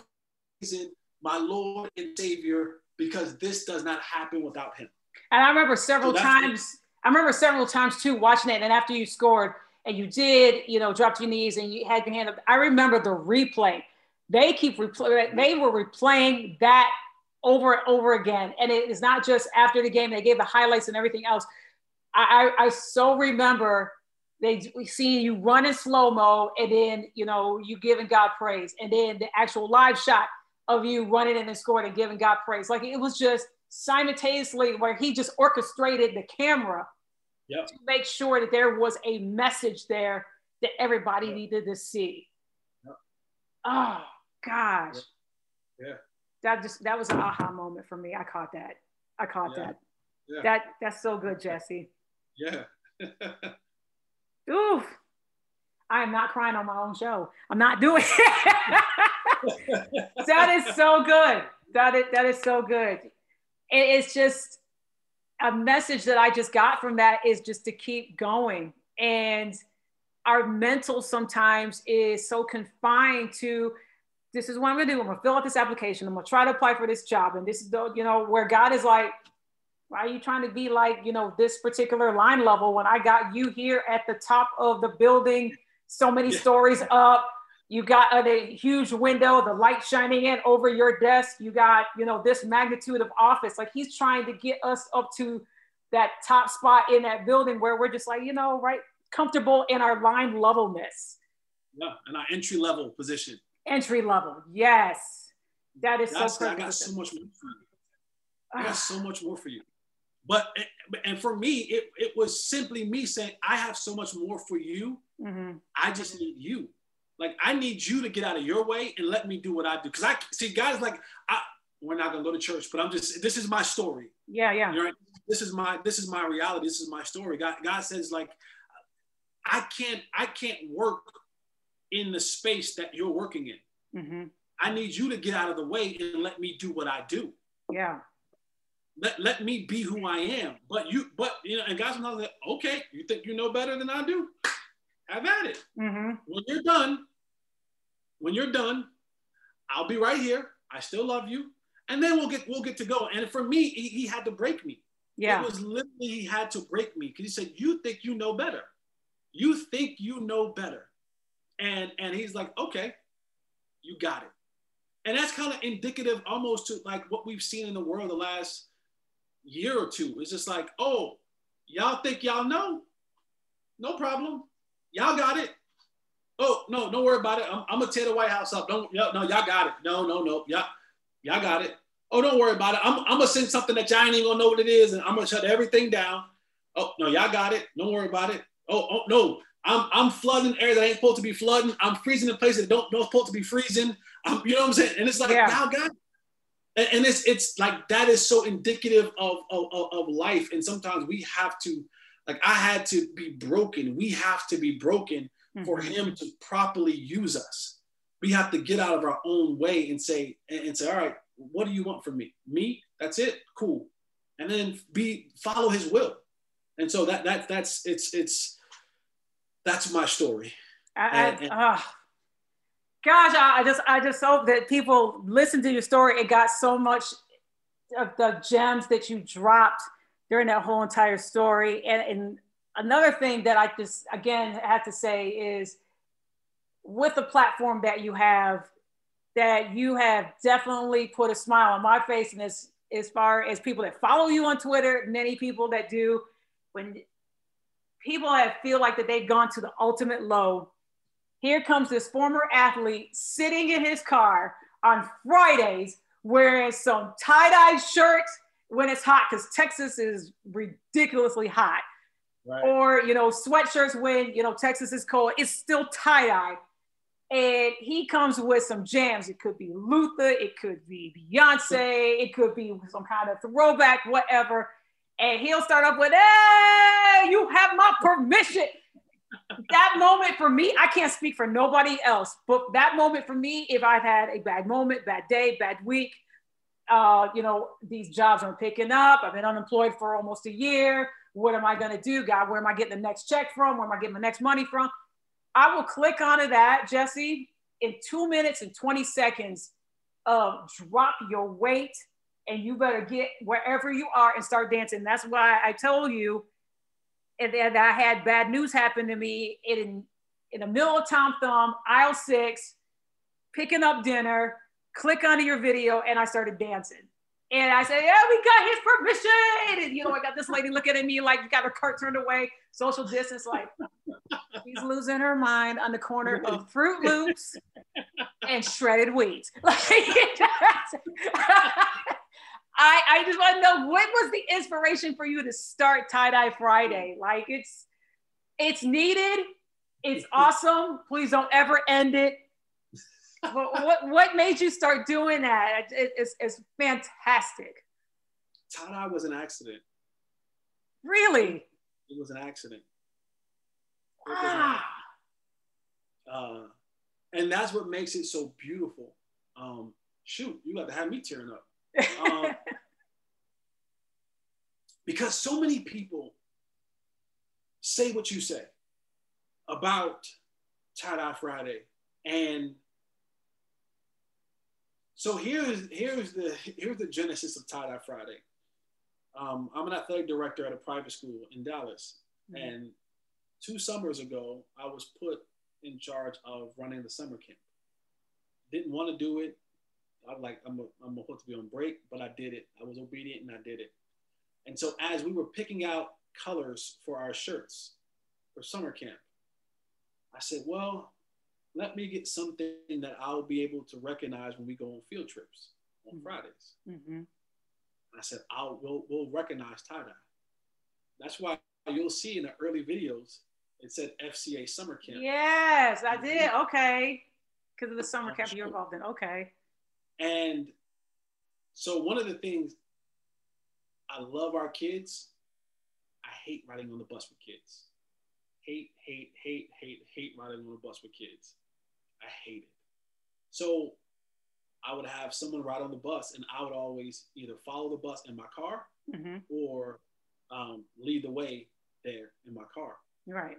praising my Lord and Savior because this does not happen without him. And I remember several So times, I remember several times too watching it. And after you scored and you did, you know, drop to your knees and you had your hand up, I remember the replay. They keep replaying, they were replaying that over and over again. And it is not just after the game, they gave the highlights and everything else. I, I, I so remember they seeing you run in slow mo and then, you know, you giving God praise. And then the actual live shot of you running in and scoring and giving God praise. Like it was just simultaneously where he just orchestrated the camera Yep. to make sure that there was a message there that everybody Yep. needed to see. Yep. Oh gosh. Yeah. That just that was an aha moment for me. I caught that. I caught Yeah. that. Yeah. That that's so good, Jesse. Yeah. Oof. I am not crying on my own show. I'm not doing it. that is so good. That is that is so good. It's just a message that I just got from that is just to keep going. And our mental sometimes is so confined to this is what I'm gonna do. I'm gonna fill out this application. I'm gonna try to apply for this job. And this is the, you know, where God is like, why are you trying to be like, you know, this particular line level when I got you here at the top of the building, so many Yeah. stories up? You got uh, a, a huge window, the light shining in over your desk. You got, you know, this magnitude of office. Like he's trying to get us up to that top spot in that building where we're just like, you know, right, comfortable in our line levelness, yeah. And our entry level position. entry level. Yes, that is That's, so I got so much more for you. I got so much more for you. But and for me, it, it was simply me saying, I have so much more for you. Mhm. I just need you. Like I need you to get out of your way and let me do what I do. Cause I see guys like I we're not gonna go to church, but I'm just this is my story. Yeah, yeah. Right. This is my this is my reality. This is my story. God, God says like I can't I can't work in the space that you're working in. Mm-hmm. I need you to get out of the way and let me do what I do. Yeah. Let, let me be who I am. But you, but you know, and God's not like, okay, you think you know better than I do? Have at it. Mm-hmm. When you're done, when you're done, I'll be right here. I still love you. And then we'll get we'll get to go. And for me, he, he had to break me. Yeah. It was literally he had to break me because he said, You think you know better. You think you know better. And and he's like, okay, you got it. And that's kind of indicative almost to like what we've seen in the world the last year or two. It's just like, oh, y'all think y'all know? No problem. Y'all got it. Oh, no, don't worry about it. I'm, I'm gonna tear the White House up. Don't no, no, y'all got it. No, no, no. Y'all, y'all got it. Oh, don't worry about it. I'm, I'm gonna send something that y'all ain't even gonna know what it is, and I'm gonna shut everything down. Oh, no, y'all got it. Don't worry about it. Oh, oh no, I'm, I'm flooding areas that ain't supposed to be flooding. I'm freezing in places that don't don't supposed to be freezing. I'm, you know what I'm saying? And it's like, Yeah. now, God, and, and it's it's like that is so indicative of, of of life. And sometimes we have to, like, I had to be broken. We have to be broken for Mhm. Him to properly use us. We have to get out of our own way and say and say, all right, what do you want from me? Me? That's it. Cool. And then be follow His will. And so that that that's it's it's that's my story. I, And- I, and- ah. Gosh, I, just I just hope that people listen to your story. It got so much of the gems that you dropped during that whole entire story. And, and another thing that I just again have to say is with the platform that you have, that you have definitely put a smile on my face. And as, as far as people that follow you on Twitter, many people that do, when people have feel like that they've gone to the ultimate low, here comes this former athlete sitting in his car on Fridays wearing some tie-dye shirts when it's hot because Texas is ridiculously hot Right. or you know sweatshirts when you know Texas is cold. It's still tie dye, and he comes with some jams. It could be Luther, it could be Beyonce, it could be some kind of throwback, whatever. And he'll start off with, "Hey, you have my permission." That moment for me, I can't speak for nobody else, but that moment for me, if I've had a bad moment, bad day, bad week, uh, you know, these jobs aren't picking up. I've been unemployed for almost a year. What am I going to do, God? Where am I getting the next check from? Where am I getting my next money from? I will click onto that, Jesse, in two minutes and 20 seconds. Uh, drop your weight and you better get wherever you are and start dancing. That's why I told you and then I had bad news happen to me in in the middle of Tom Thumb, aisle six, picking up dinner, click onto your video, and I started dancing. And I said, Yeah, we got his permission. And you know, I got this lady looking at me like you got her cart turned away, social distance, like she's losing her mind on the corner of Froot Loops and shredded wheat. Like I, I just want to know what was the inspiration for you to start tie dye Friday? Like it's it's needed, it's awesome. Please don't ever end it. What what, what made you start doing that? It- it's, it's fantastic. Tie dye was an accident. Really? It was an accident. An Ah, uh, and that's what makes it so beautiful. Um, shoot, you got to have me tearing up um, because so many people say what you say about tie dye Friday, and so here's here's the here's the genesis of tie dye Friday. Um, I'm an athletic director at a private school in Dallas, and two summers ago, I was put in charge of running the summer camp. Didn't want to do it. I'm like, I'm, a, I'm supposed to be on break, but I did it. I was obedient and I did it. And so as we were picking out colors for our shirts for summer camp, I said, well, let me get something that I'll be able to recognize when we go on field trips on Mhm. Fridays. Mhm. I said, I'll we'll, we'll recognize tie dye. That's why you'll see in the early videos it said FCA summer camp. Yes, I did. Okay. Because of the summer camp you're involved in. Okay. And so one of the things I love our kids. I hate riding on the bus with kids. Hate, hate, hate, hate, hate riding on the bus with kids. I hate it. So I would have someone ride on the bus, and I would always either follow the bus in my car hmm or um, lead the way there in my car. Right.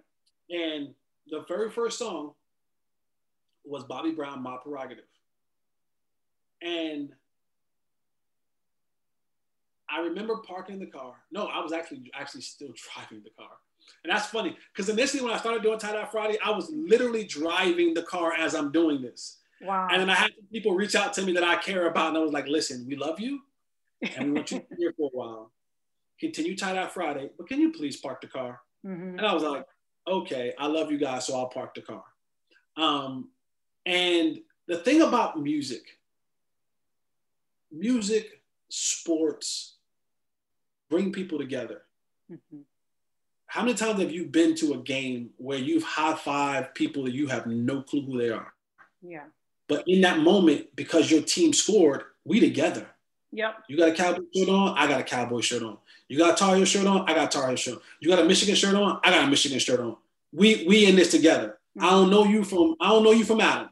And the very first song was Bobby Brown, My Prerogative. And I remember parking the car. No, I was actually actually still driving the car. And that's funny because initially when I started doing Tie Dye Friday, I was literally driving the car as I'm doing this. Wow. And then I had people reach out to me that I care about, and I was like, listen, we love you, and we want you to be here for a while. Continue Tie Dye Friday, but can you please park the car? Mhm. And I was like, okay, I love you guys, so I'll park the car. Um, and the thing about music, music, sports, bring people together. Mhm. How many times have you been to a game where you've high fived people that you have no clue who they are? Yeah. But in that moment, because your team scored, we together. Yep. You got a cowboy shirt on, I got a cowboy shirt on. You got a Tar Heel shirt on, I got a Tar Heel shirt on. You got a Michigan shirt on, I got a Michigan shirt on. We we in this together. I don't know you from I don't know you from Adam,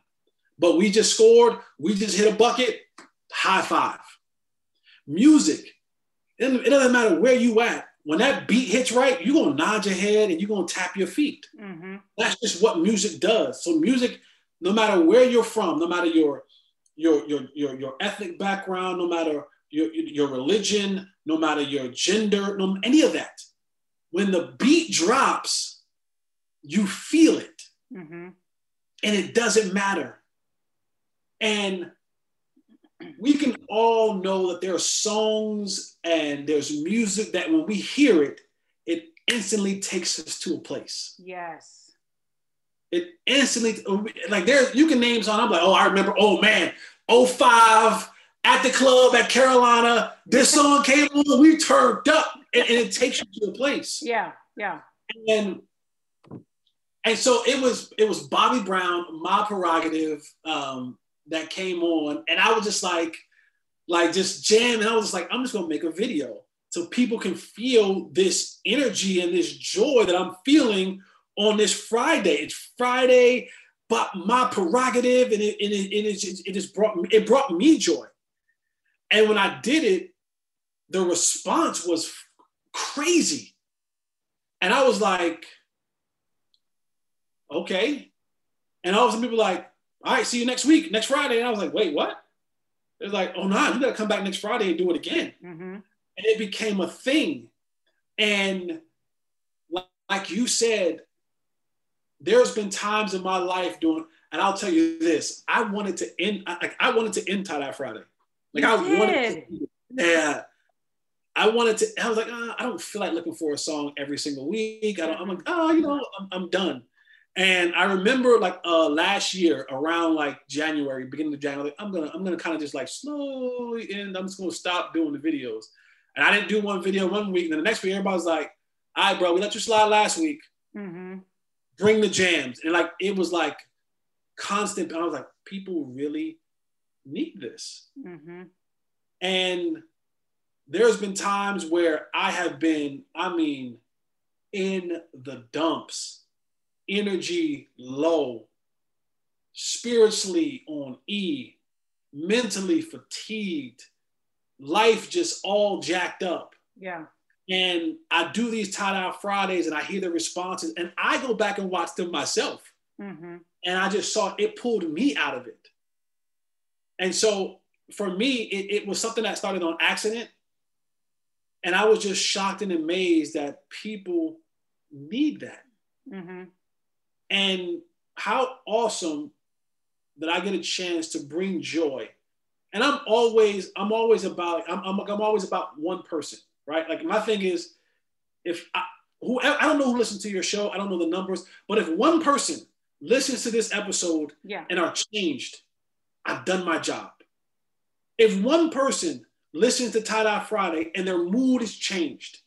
but we just scored. We just hit a bucket. High five. Music. It, doesn't matter where you at. When that beat hits right, you're gonna nod your head and you're gonna tap your feet. hmm That's just what music does. So music, no matter where you're from, no matter your your your your, your ethnic background, no matter your, your religion, no matter your gender, no any of that, when the beat drops, you feel it hmm and it doesn't matter. And we can all know that there are songs and there's music that when we hear it, it instantly takes us to a place. Yes. It instantly, like there, you can name song. I'm like, oh, I remember, oh man, 05 at the club at Carolina. This song came on, we turned up, and, and it takes you to a place. Yeah. Yeah. and and so it was it was Bobby Brown, my prerogative, um, that came on, and I was just like, like just jamming. I was just like, I'm just gonna make a video so people can feel this energy and this joy that I'm feeling on this Friday. It's Friday, but my prerogative, and it, and it, it, is- it just brought it brought me joy. And when I did it, the response was crazy. And I was like, okay. And all of a sudden people were like, all right, see you next week, next Friday. And I was like, wait, what? They're like, oh no, you gotta come back next Friday and do it again. hmm And it became a thing. And like, like you said, there's been times in my life doing, and I'll tell you this, I wanted to end, I- like I wanted to end tie dye Friday. Like You I wanted to, yeah. I wanted to, I was like, "Ah, I don't feel like looking for a song every single week. I don't, I'm like, oh, you know, I'm, I'm done. And I remember like uh, last year around like January, beginning of January, like, I'm gonna, I'm gonna kind of just like slowly end. I'm just gonna stop doing the videos. And I didn't do one video one week. And then the next week, everybody's like, all right, bro, we let you slide last week. hmm Bring the jams. And like, it was like constant. I was like, people really need this. hmm And there's been times where I have been, I mean, in the dumps, energy low, spiritually on E, mentally fatigued, life just all jacked up. Yeah. And I do these tie dye Fridays and I hear the responses and I go back and watch them myself. hmm And I just saw it pulled me out of it. And so for me, it, it was something that started on accident. And I was just shocked and amazed that people need that. hmm And how awesome that I get a chance to bring joy. And I'm always, I'm always about, I'm, I'm, I'm always about one person, right? Like my thing is, if I, who, I don't know who listens to your show, I don't know the numbers, but if one person listens to this episode Yeah. and are changed, I've done my job. If one person listens to Tie Dye Friday and their mood is changed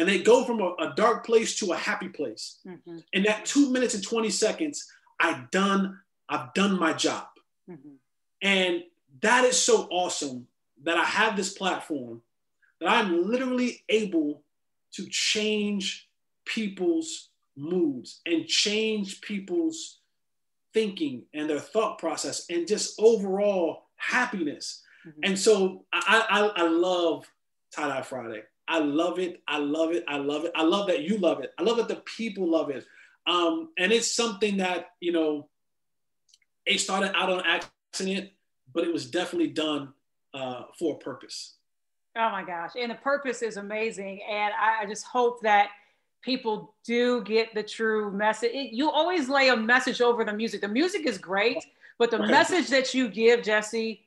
and they go from a, a dark place to a happy place. Mm-hmm. In that two minutes and 20 seconds, I done, I've done my job. Mm-hmm. And that is so awesome that I have this platform that I'm literally able to change people's moods and change people's thinking and their thought process and just overall happiness. Mm-hmm. And so I, I, I love Tie Dye Friday. I love it. I love it. I love it. I love that you love it. I love that the people love it. Um, and it's something that, you know, it started out on accident, but it was definitely done uh, for a purpose. Oh my gosh. And the purpose is amazing. And I, I just hope that people do get the true message. It, you always lay a message over the music. The music is great, but the right. message that you give, Jesse,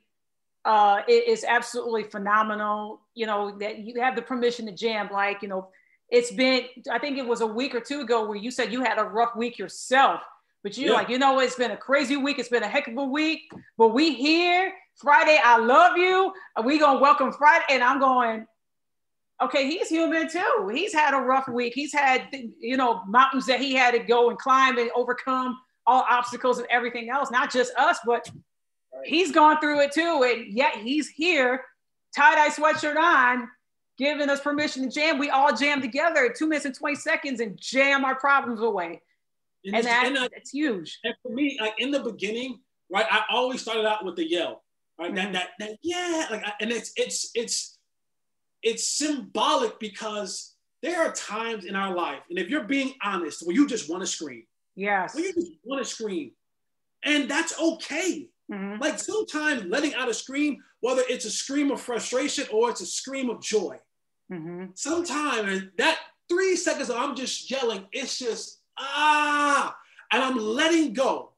uh, it is absolutely phenomenal. You know, that you have the permission to jam. Like, you know, it's been, I think it was a week or two ago where you said you had a rough week yourself. But you're yeah. like, you know, it's been a crazy week. It's been a heck of a week. But we here Friday. I love you. We gonna welcome Friday, and I'm going. Okay, he's human too. He's had a rough week. He's had, you know, mountains that he had to go and climb and overcome all obstacles and everything else. Not just us, but he's gone through it too. And yet he's here, tie dye sweatshirt on, giving us permission to jam. We all jam together two minutes and 20 seconds and jam our problems away. And, and that, and I, that's huge. And for me, like in the beginning, right, I always started out with the yell, right? Mm-hmm. That, that, that, yeah, like, and it's, it's, it's, it's symbolic because there are times in our life, and if you're being honest, where you just want to scream. Yes. Where you just want to scream. And that's okay. Mm-hmm. Like sometimes letting out a scream, whether it's a scream of frustration or it's a scream of joy. Mm-hmm. Sometimes that three seconds of I'm just yelling, it's just ah, and I'm letting go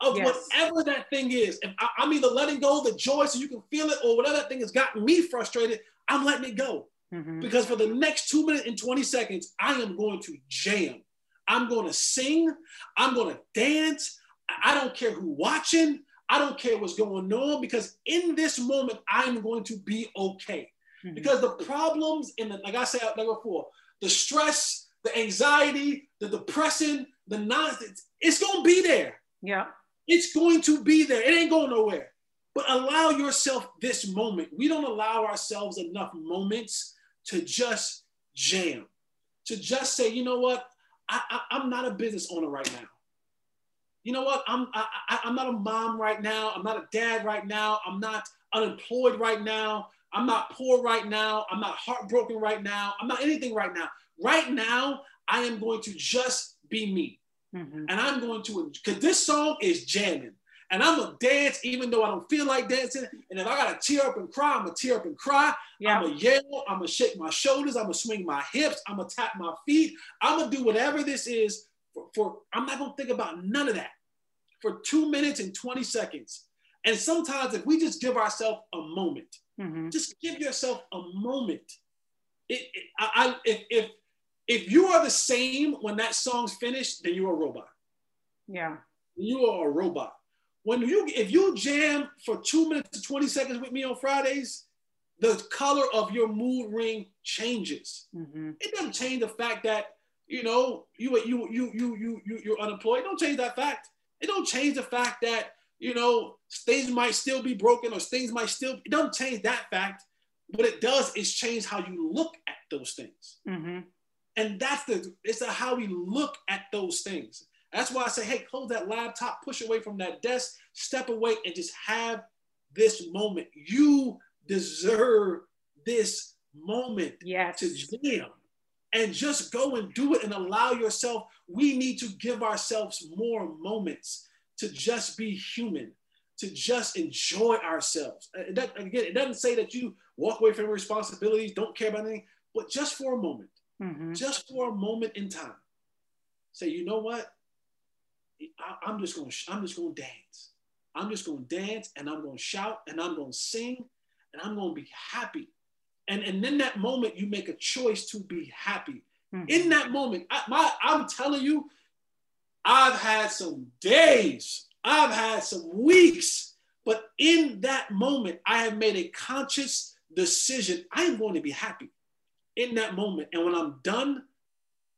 of yes. whatever that thing is. If I, am either letting go of the joy so you can feel it, or whatever that thing has gotten me frustrated, I'm letting it go. Mm-hmm. Because for the next two minutes and 20 seconds, I am going to jam. I'm going to sing. I'm going to dance. I don't care who watching. I don't care what's going on because in this moment, I'm going to be okay. Mm-hmm. Because the problems in the, like I said like before, the stress, the anxiety, the depression, the nonsense, it's going to be there. Yeah. It's going to be there. It ain't going nowhere. But allow yourself this moment. We don't allow ourselves enough moments to just jam, to just say, you know what? I, I, I'm not a business owner right now you know what? I'm I, I, I'm not a mom right now. I'm not a dad right now. I'm not unemployed right now. I'm not poor right now. I'm not heartbroken right now. I'm not anything right now. Right now, I am going to just be me. Mm-hmm. And I'm going to, because this song is jamming. And I'm gonna dance even though I don't feel like dancing. And if I gotta tear up and cry, I'm gonna tear up and cry. Yeah. I'm gonna yell, I'm gonna shake my shoulders, I'm gonna swing my hips, I'm gonna tap my feet. I'm gonna do whatever this is for, for I'm not gonna think about none of that for two minutes and 20 seconds. And sometimes if we just give ourselves a moment, mm-hmm. just give yourself a moment. It, it, I, I, if, if, if you are the same when that song's finished, then you're a robot. Yeah. You are a robot. When you, if you jam for two minutes to 20 seconds with me on Fridays, the color of your mood ring changes. Mm-hmm. It doesn't change the fact that you know, you you you you you you you're unemployed. Don't change that fact. It don't change the fact that you know things might still be broken or things might still. It doesn't change that fact. What it does is change how you look at those things. Mm-hmm. And that's the it's how we look at those things. That's why I say, hey, close that laptop, push away from that desk, step away, and just have this moment. You deserve this moment yes. to jam and just go and do it and allow yourself. We need to give ourselves more moments to just be human, to just enjoy ourselves. That, again, it doesn't say that you walk away from responsibilities, don't care about anything, but just for a moment, mm-hmm. just for a moment in time, say, you know what? I, am just going. I'm just going to dance. I'm just going to dance, and I'm going to shout, and I'm going to sing, and I'm going to be happy and, and in that moment, you make a choice to be happy. Mm-hmm. In that moment, I, my, I'm telling you, I've had some days, I've had some weeks, but in that moment, I have made a conscious decision. I am going to be happy. in that moment. And when I'm done,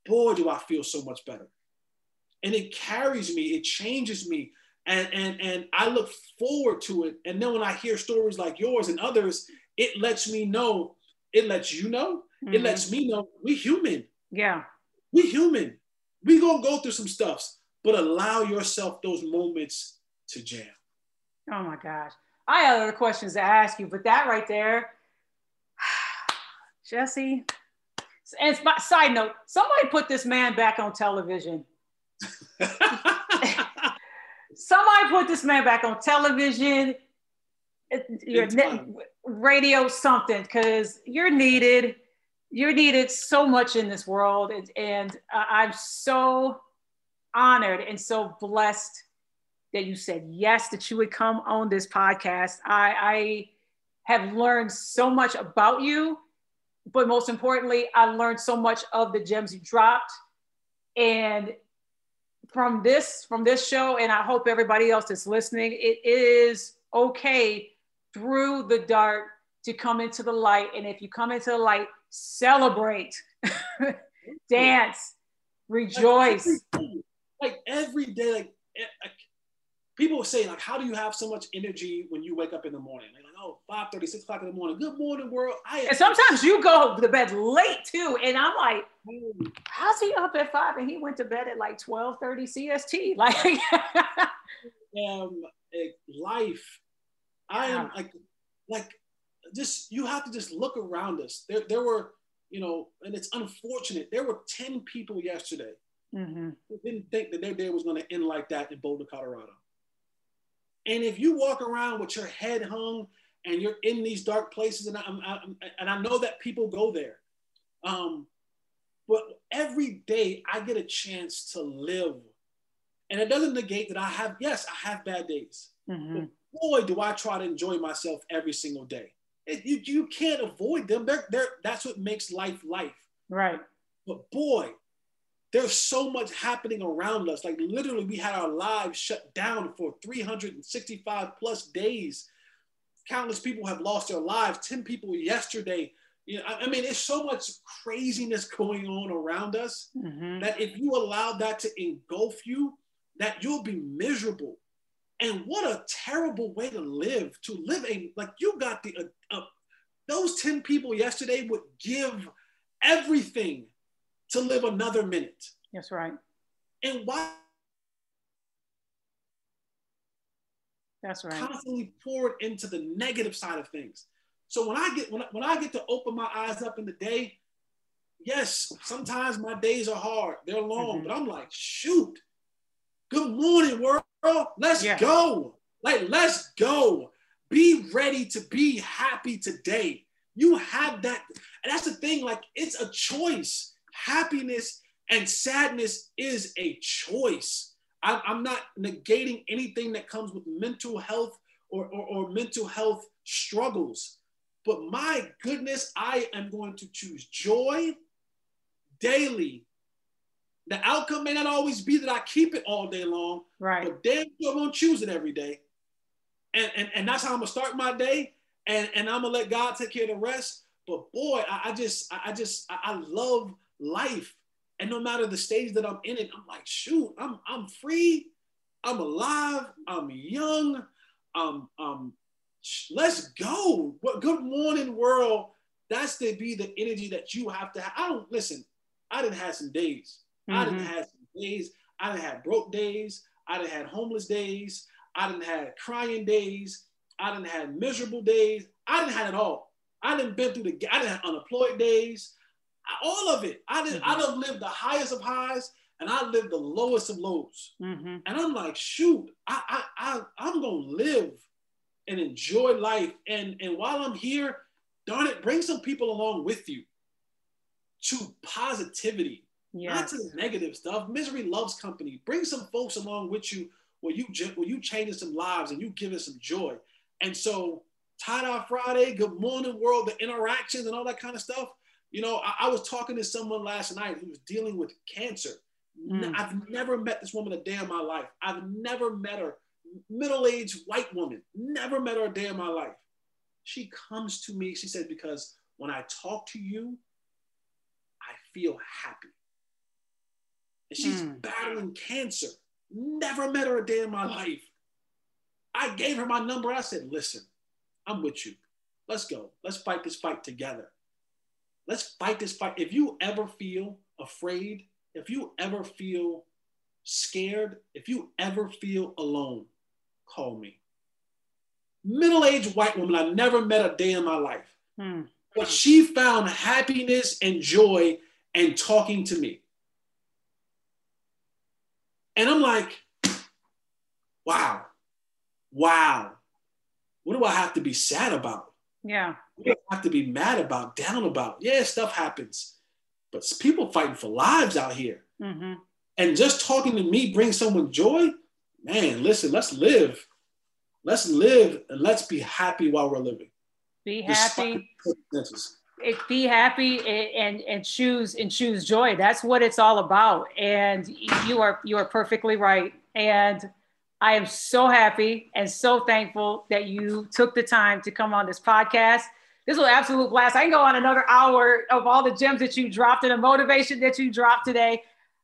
boy, do I feel so much better. And it carries me, it changes me. And, and, and I look forward to it. And then when I hear stories like yours and others, it lets me know, it lets you know, mm-hmm. it lets me know we human. Yeah. We human. We gonna go through some stuffs, but allow yourself those moments to jam. Oh my gosh. I have other questions to ask you, but that right there, Jesse. And side note, somebody put this man back on television. somebody put this man back on television, your radio, something, because you're needed. You're needed so much in this world, and, and I'm so honored and so blessed that you said yes that you would come on this podcast. I, I have learned so much about you, but most importantly, I learned so much of the gems you dropped. And from this from this show, and I hope everybody else that's listening, it is okay through the dark to come into the light. And if you come into the light, celebrate, dance, rejoice. Like every, day, like every day, like people say like how do you have so much energy when you wake up in the morning? Like, oh 5 30 6 o'clock in the morning. Good morning world. I and sometimes you go to bed late too. And i'm like how's he up at 5 and he went to bed at like 12 30 cst like um life i am like like just you have to just look around us there, there were you know and it's unfortunate there were 10 people yesterday mm-hmm. who didn't think that their day was going to end like that in boulder colorado and if you walk around with your head hung and you're in these dark places, and I, I, and I know that people go there, um, but every day I get a chance to live. And it doesn't negate that I have, yes, I have bad days. Mm-hmm. Boy, do I try to enjoy myself every single day. It, you, you can't avoid them. They're, they're, that's what makes life life. Right. But boy, there's so much happening around us. Like literally, we had our lives shut down for 365 plus days. Countless people have lost their lives. 10 people yesterday. You know, I mean, it's so much craziness going on around us mm-hmm. that if you allow that to engulf you, that you'll be miserable. And what a terrible way to live. To live a like you got the uh, uh, those 10 people yesterday would give everything to live another minute. That's right. And why? That's right. Constantly poured into the negative side of things. So when I get when I, when I get to open my eyes up in the day, yes, sometimes my days are hard. They're long, mm-hmm. but I'm like, shoot. Good morning, world. Let's yeah. go. Like, let's go. Be ready to be happy today. You have that. And that's the thing. Like, it's a choice happiness and sadness is a choice. I'm, I'm not negating anything that comes with mental health or, or, or mental health struggles. But my goodness, I am going to choose joy daily. The outcome may not always be that I keep it all day long, right? But damn sure I'm gonna choose it every day. And, and, and that's how I'm gonna start my day. And, and I'm gonna let God take care of the rest. But boy, I, I just, I just, I love life. And no matter the stage that I'm in it, I'm like, shoot, I'm I'm free, I'm alive, I'm young, um, um, let's go. What good morning world. That's to be the energy that you have to have. I don't listen, I didn't have some days. Mm-hmm. I didn't have days. I didn't have broke days. I didn't have homeless days. I didn't have crying days. I didn't have miserable days. I didn't have it all. I didn't been through the I didn't have unemployed days all of it. I did. Mm-hmm. I done lived the highest of highs, and I lived the lowest of lows. Mm-hmm. And I'm like, shoot, I, I, I, I'm gonna live and enjoy life. And and while I'm here, darn it, bring some people along with you to positivity, yes. not to the negative stuff. Misery loves company. Bring some folks along with you where you where you changing some lives and you giving some joy. And so, tie dye Friday, Good Morning World, the interactions and all that kind of stuff you know, I, I, was talking to someone last night who was dealing with cancer. Mm. I've never met this woman a day in my life. I've never met her, middle aged white woman, never met her a day in my life. She comes to me, she said, because when I talk to you, I feel happy. And she's Hmm. battling cancer. Never met her a day in my life. I gave her my number. I said, listen, I'm with you. Let's go. Let's fight this fight together. Let's fight this fight. If you ever feel afraid, if you ever feel scared, if you ever feel alone, call me. Middle aged white woman, I never met a day in my life. Hmm. But she found happiness and joy in talking to me. And I'm like, wow, wow. What do I have to be sad about? Yeah. What do I have to be mad about, down about? Yeah, stuff happens. But people fighting for lives out here. hmm And just talking to me brings someone joy. Man, listen, let's live. Let's live and let's be happy while we're living. Be happy. It, be happy and, and and choose and choose joy. That's what it's all about. And you are you are perfectly right. And i am so happy and so thankful that you took the time to come on this podcast. This was an absolute blast. I can go on another hour of all the gems that you dropped and the motivation that you dropped today.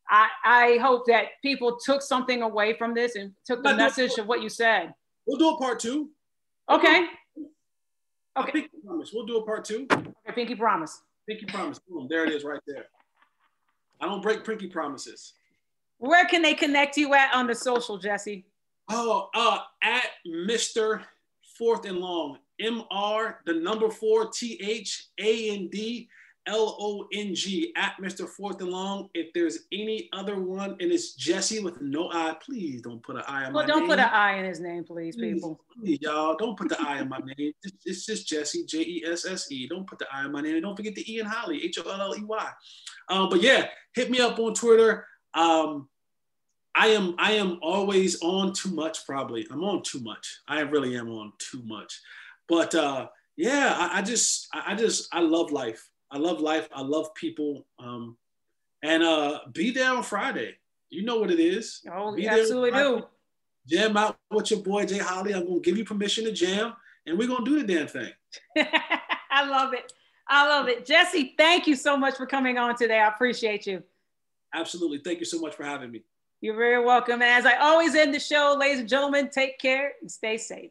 I i hope that people took something away from this and took the message of what you said. We'll do a part two. okay Okay. pinky promise. We'll do a part two. okay pinky promise Pinky promise. Boom. There it is right there. I don't break pinky promises. where can they connect you at on the social jesse Oh, uh, at Mr. Fourth and Long. M-R, the number four, T-H-A-N-D, L-O-N-G, at Mr. Fourth and Long. If there's any other one, and it's Jesse with no I, please don't put an I on Well, my don't name. put an I in his name, please, Please, people. please, y'all, don't put the I in my name. It's, it's just Jesse, J E S S E. Don't put the I in my name. And don't forget the E in Holley, H O L L E Y. Um, but yeah, hit me up on Twitter. Um, I am I am always on too much. Probably I'm on too much. I really am on too much. But uh, yeah, I, I just I I just I love life. I love life. I love people. Um, and uh, be there on Friday. You know what it is. Oh, Be you there on absolutely do. jam out with your boy Jay Holley. I'm gonna give you permission to jam, and we're gonna do the damn thing. I love it. I love it. Jesse, thank you so much for coming on today. I appreciate you. Absolutely. Thank you so much for having me. You're very welcome. And as I always end the show, ladies and gentlemen, take care and stay safe.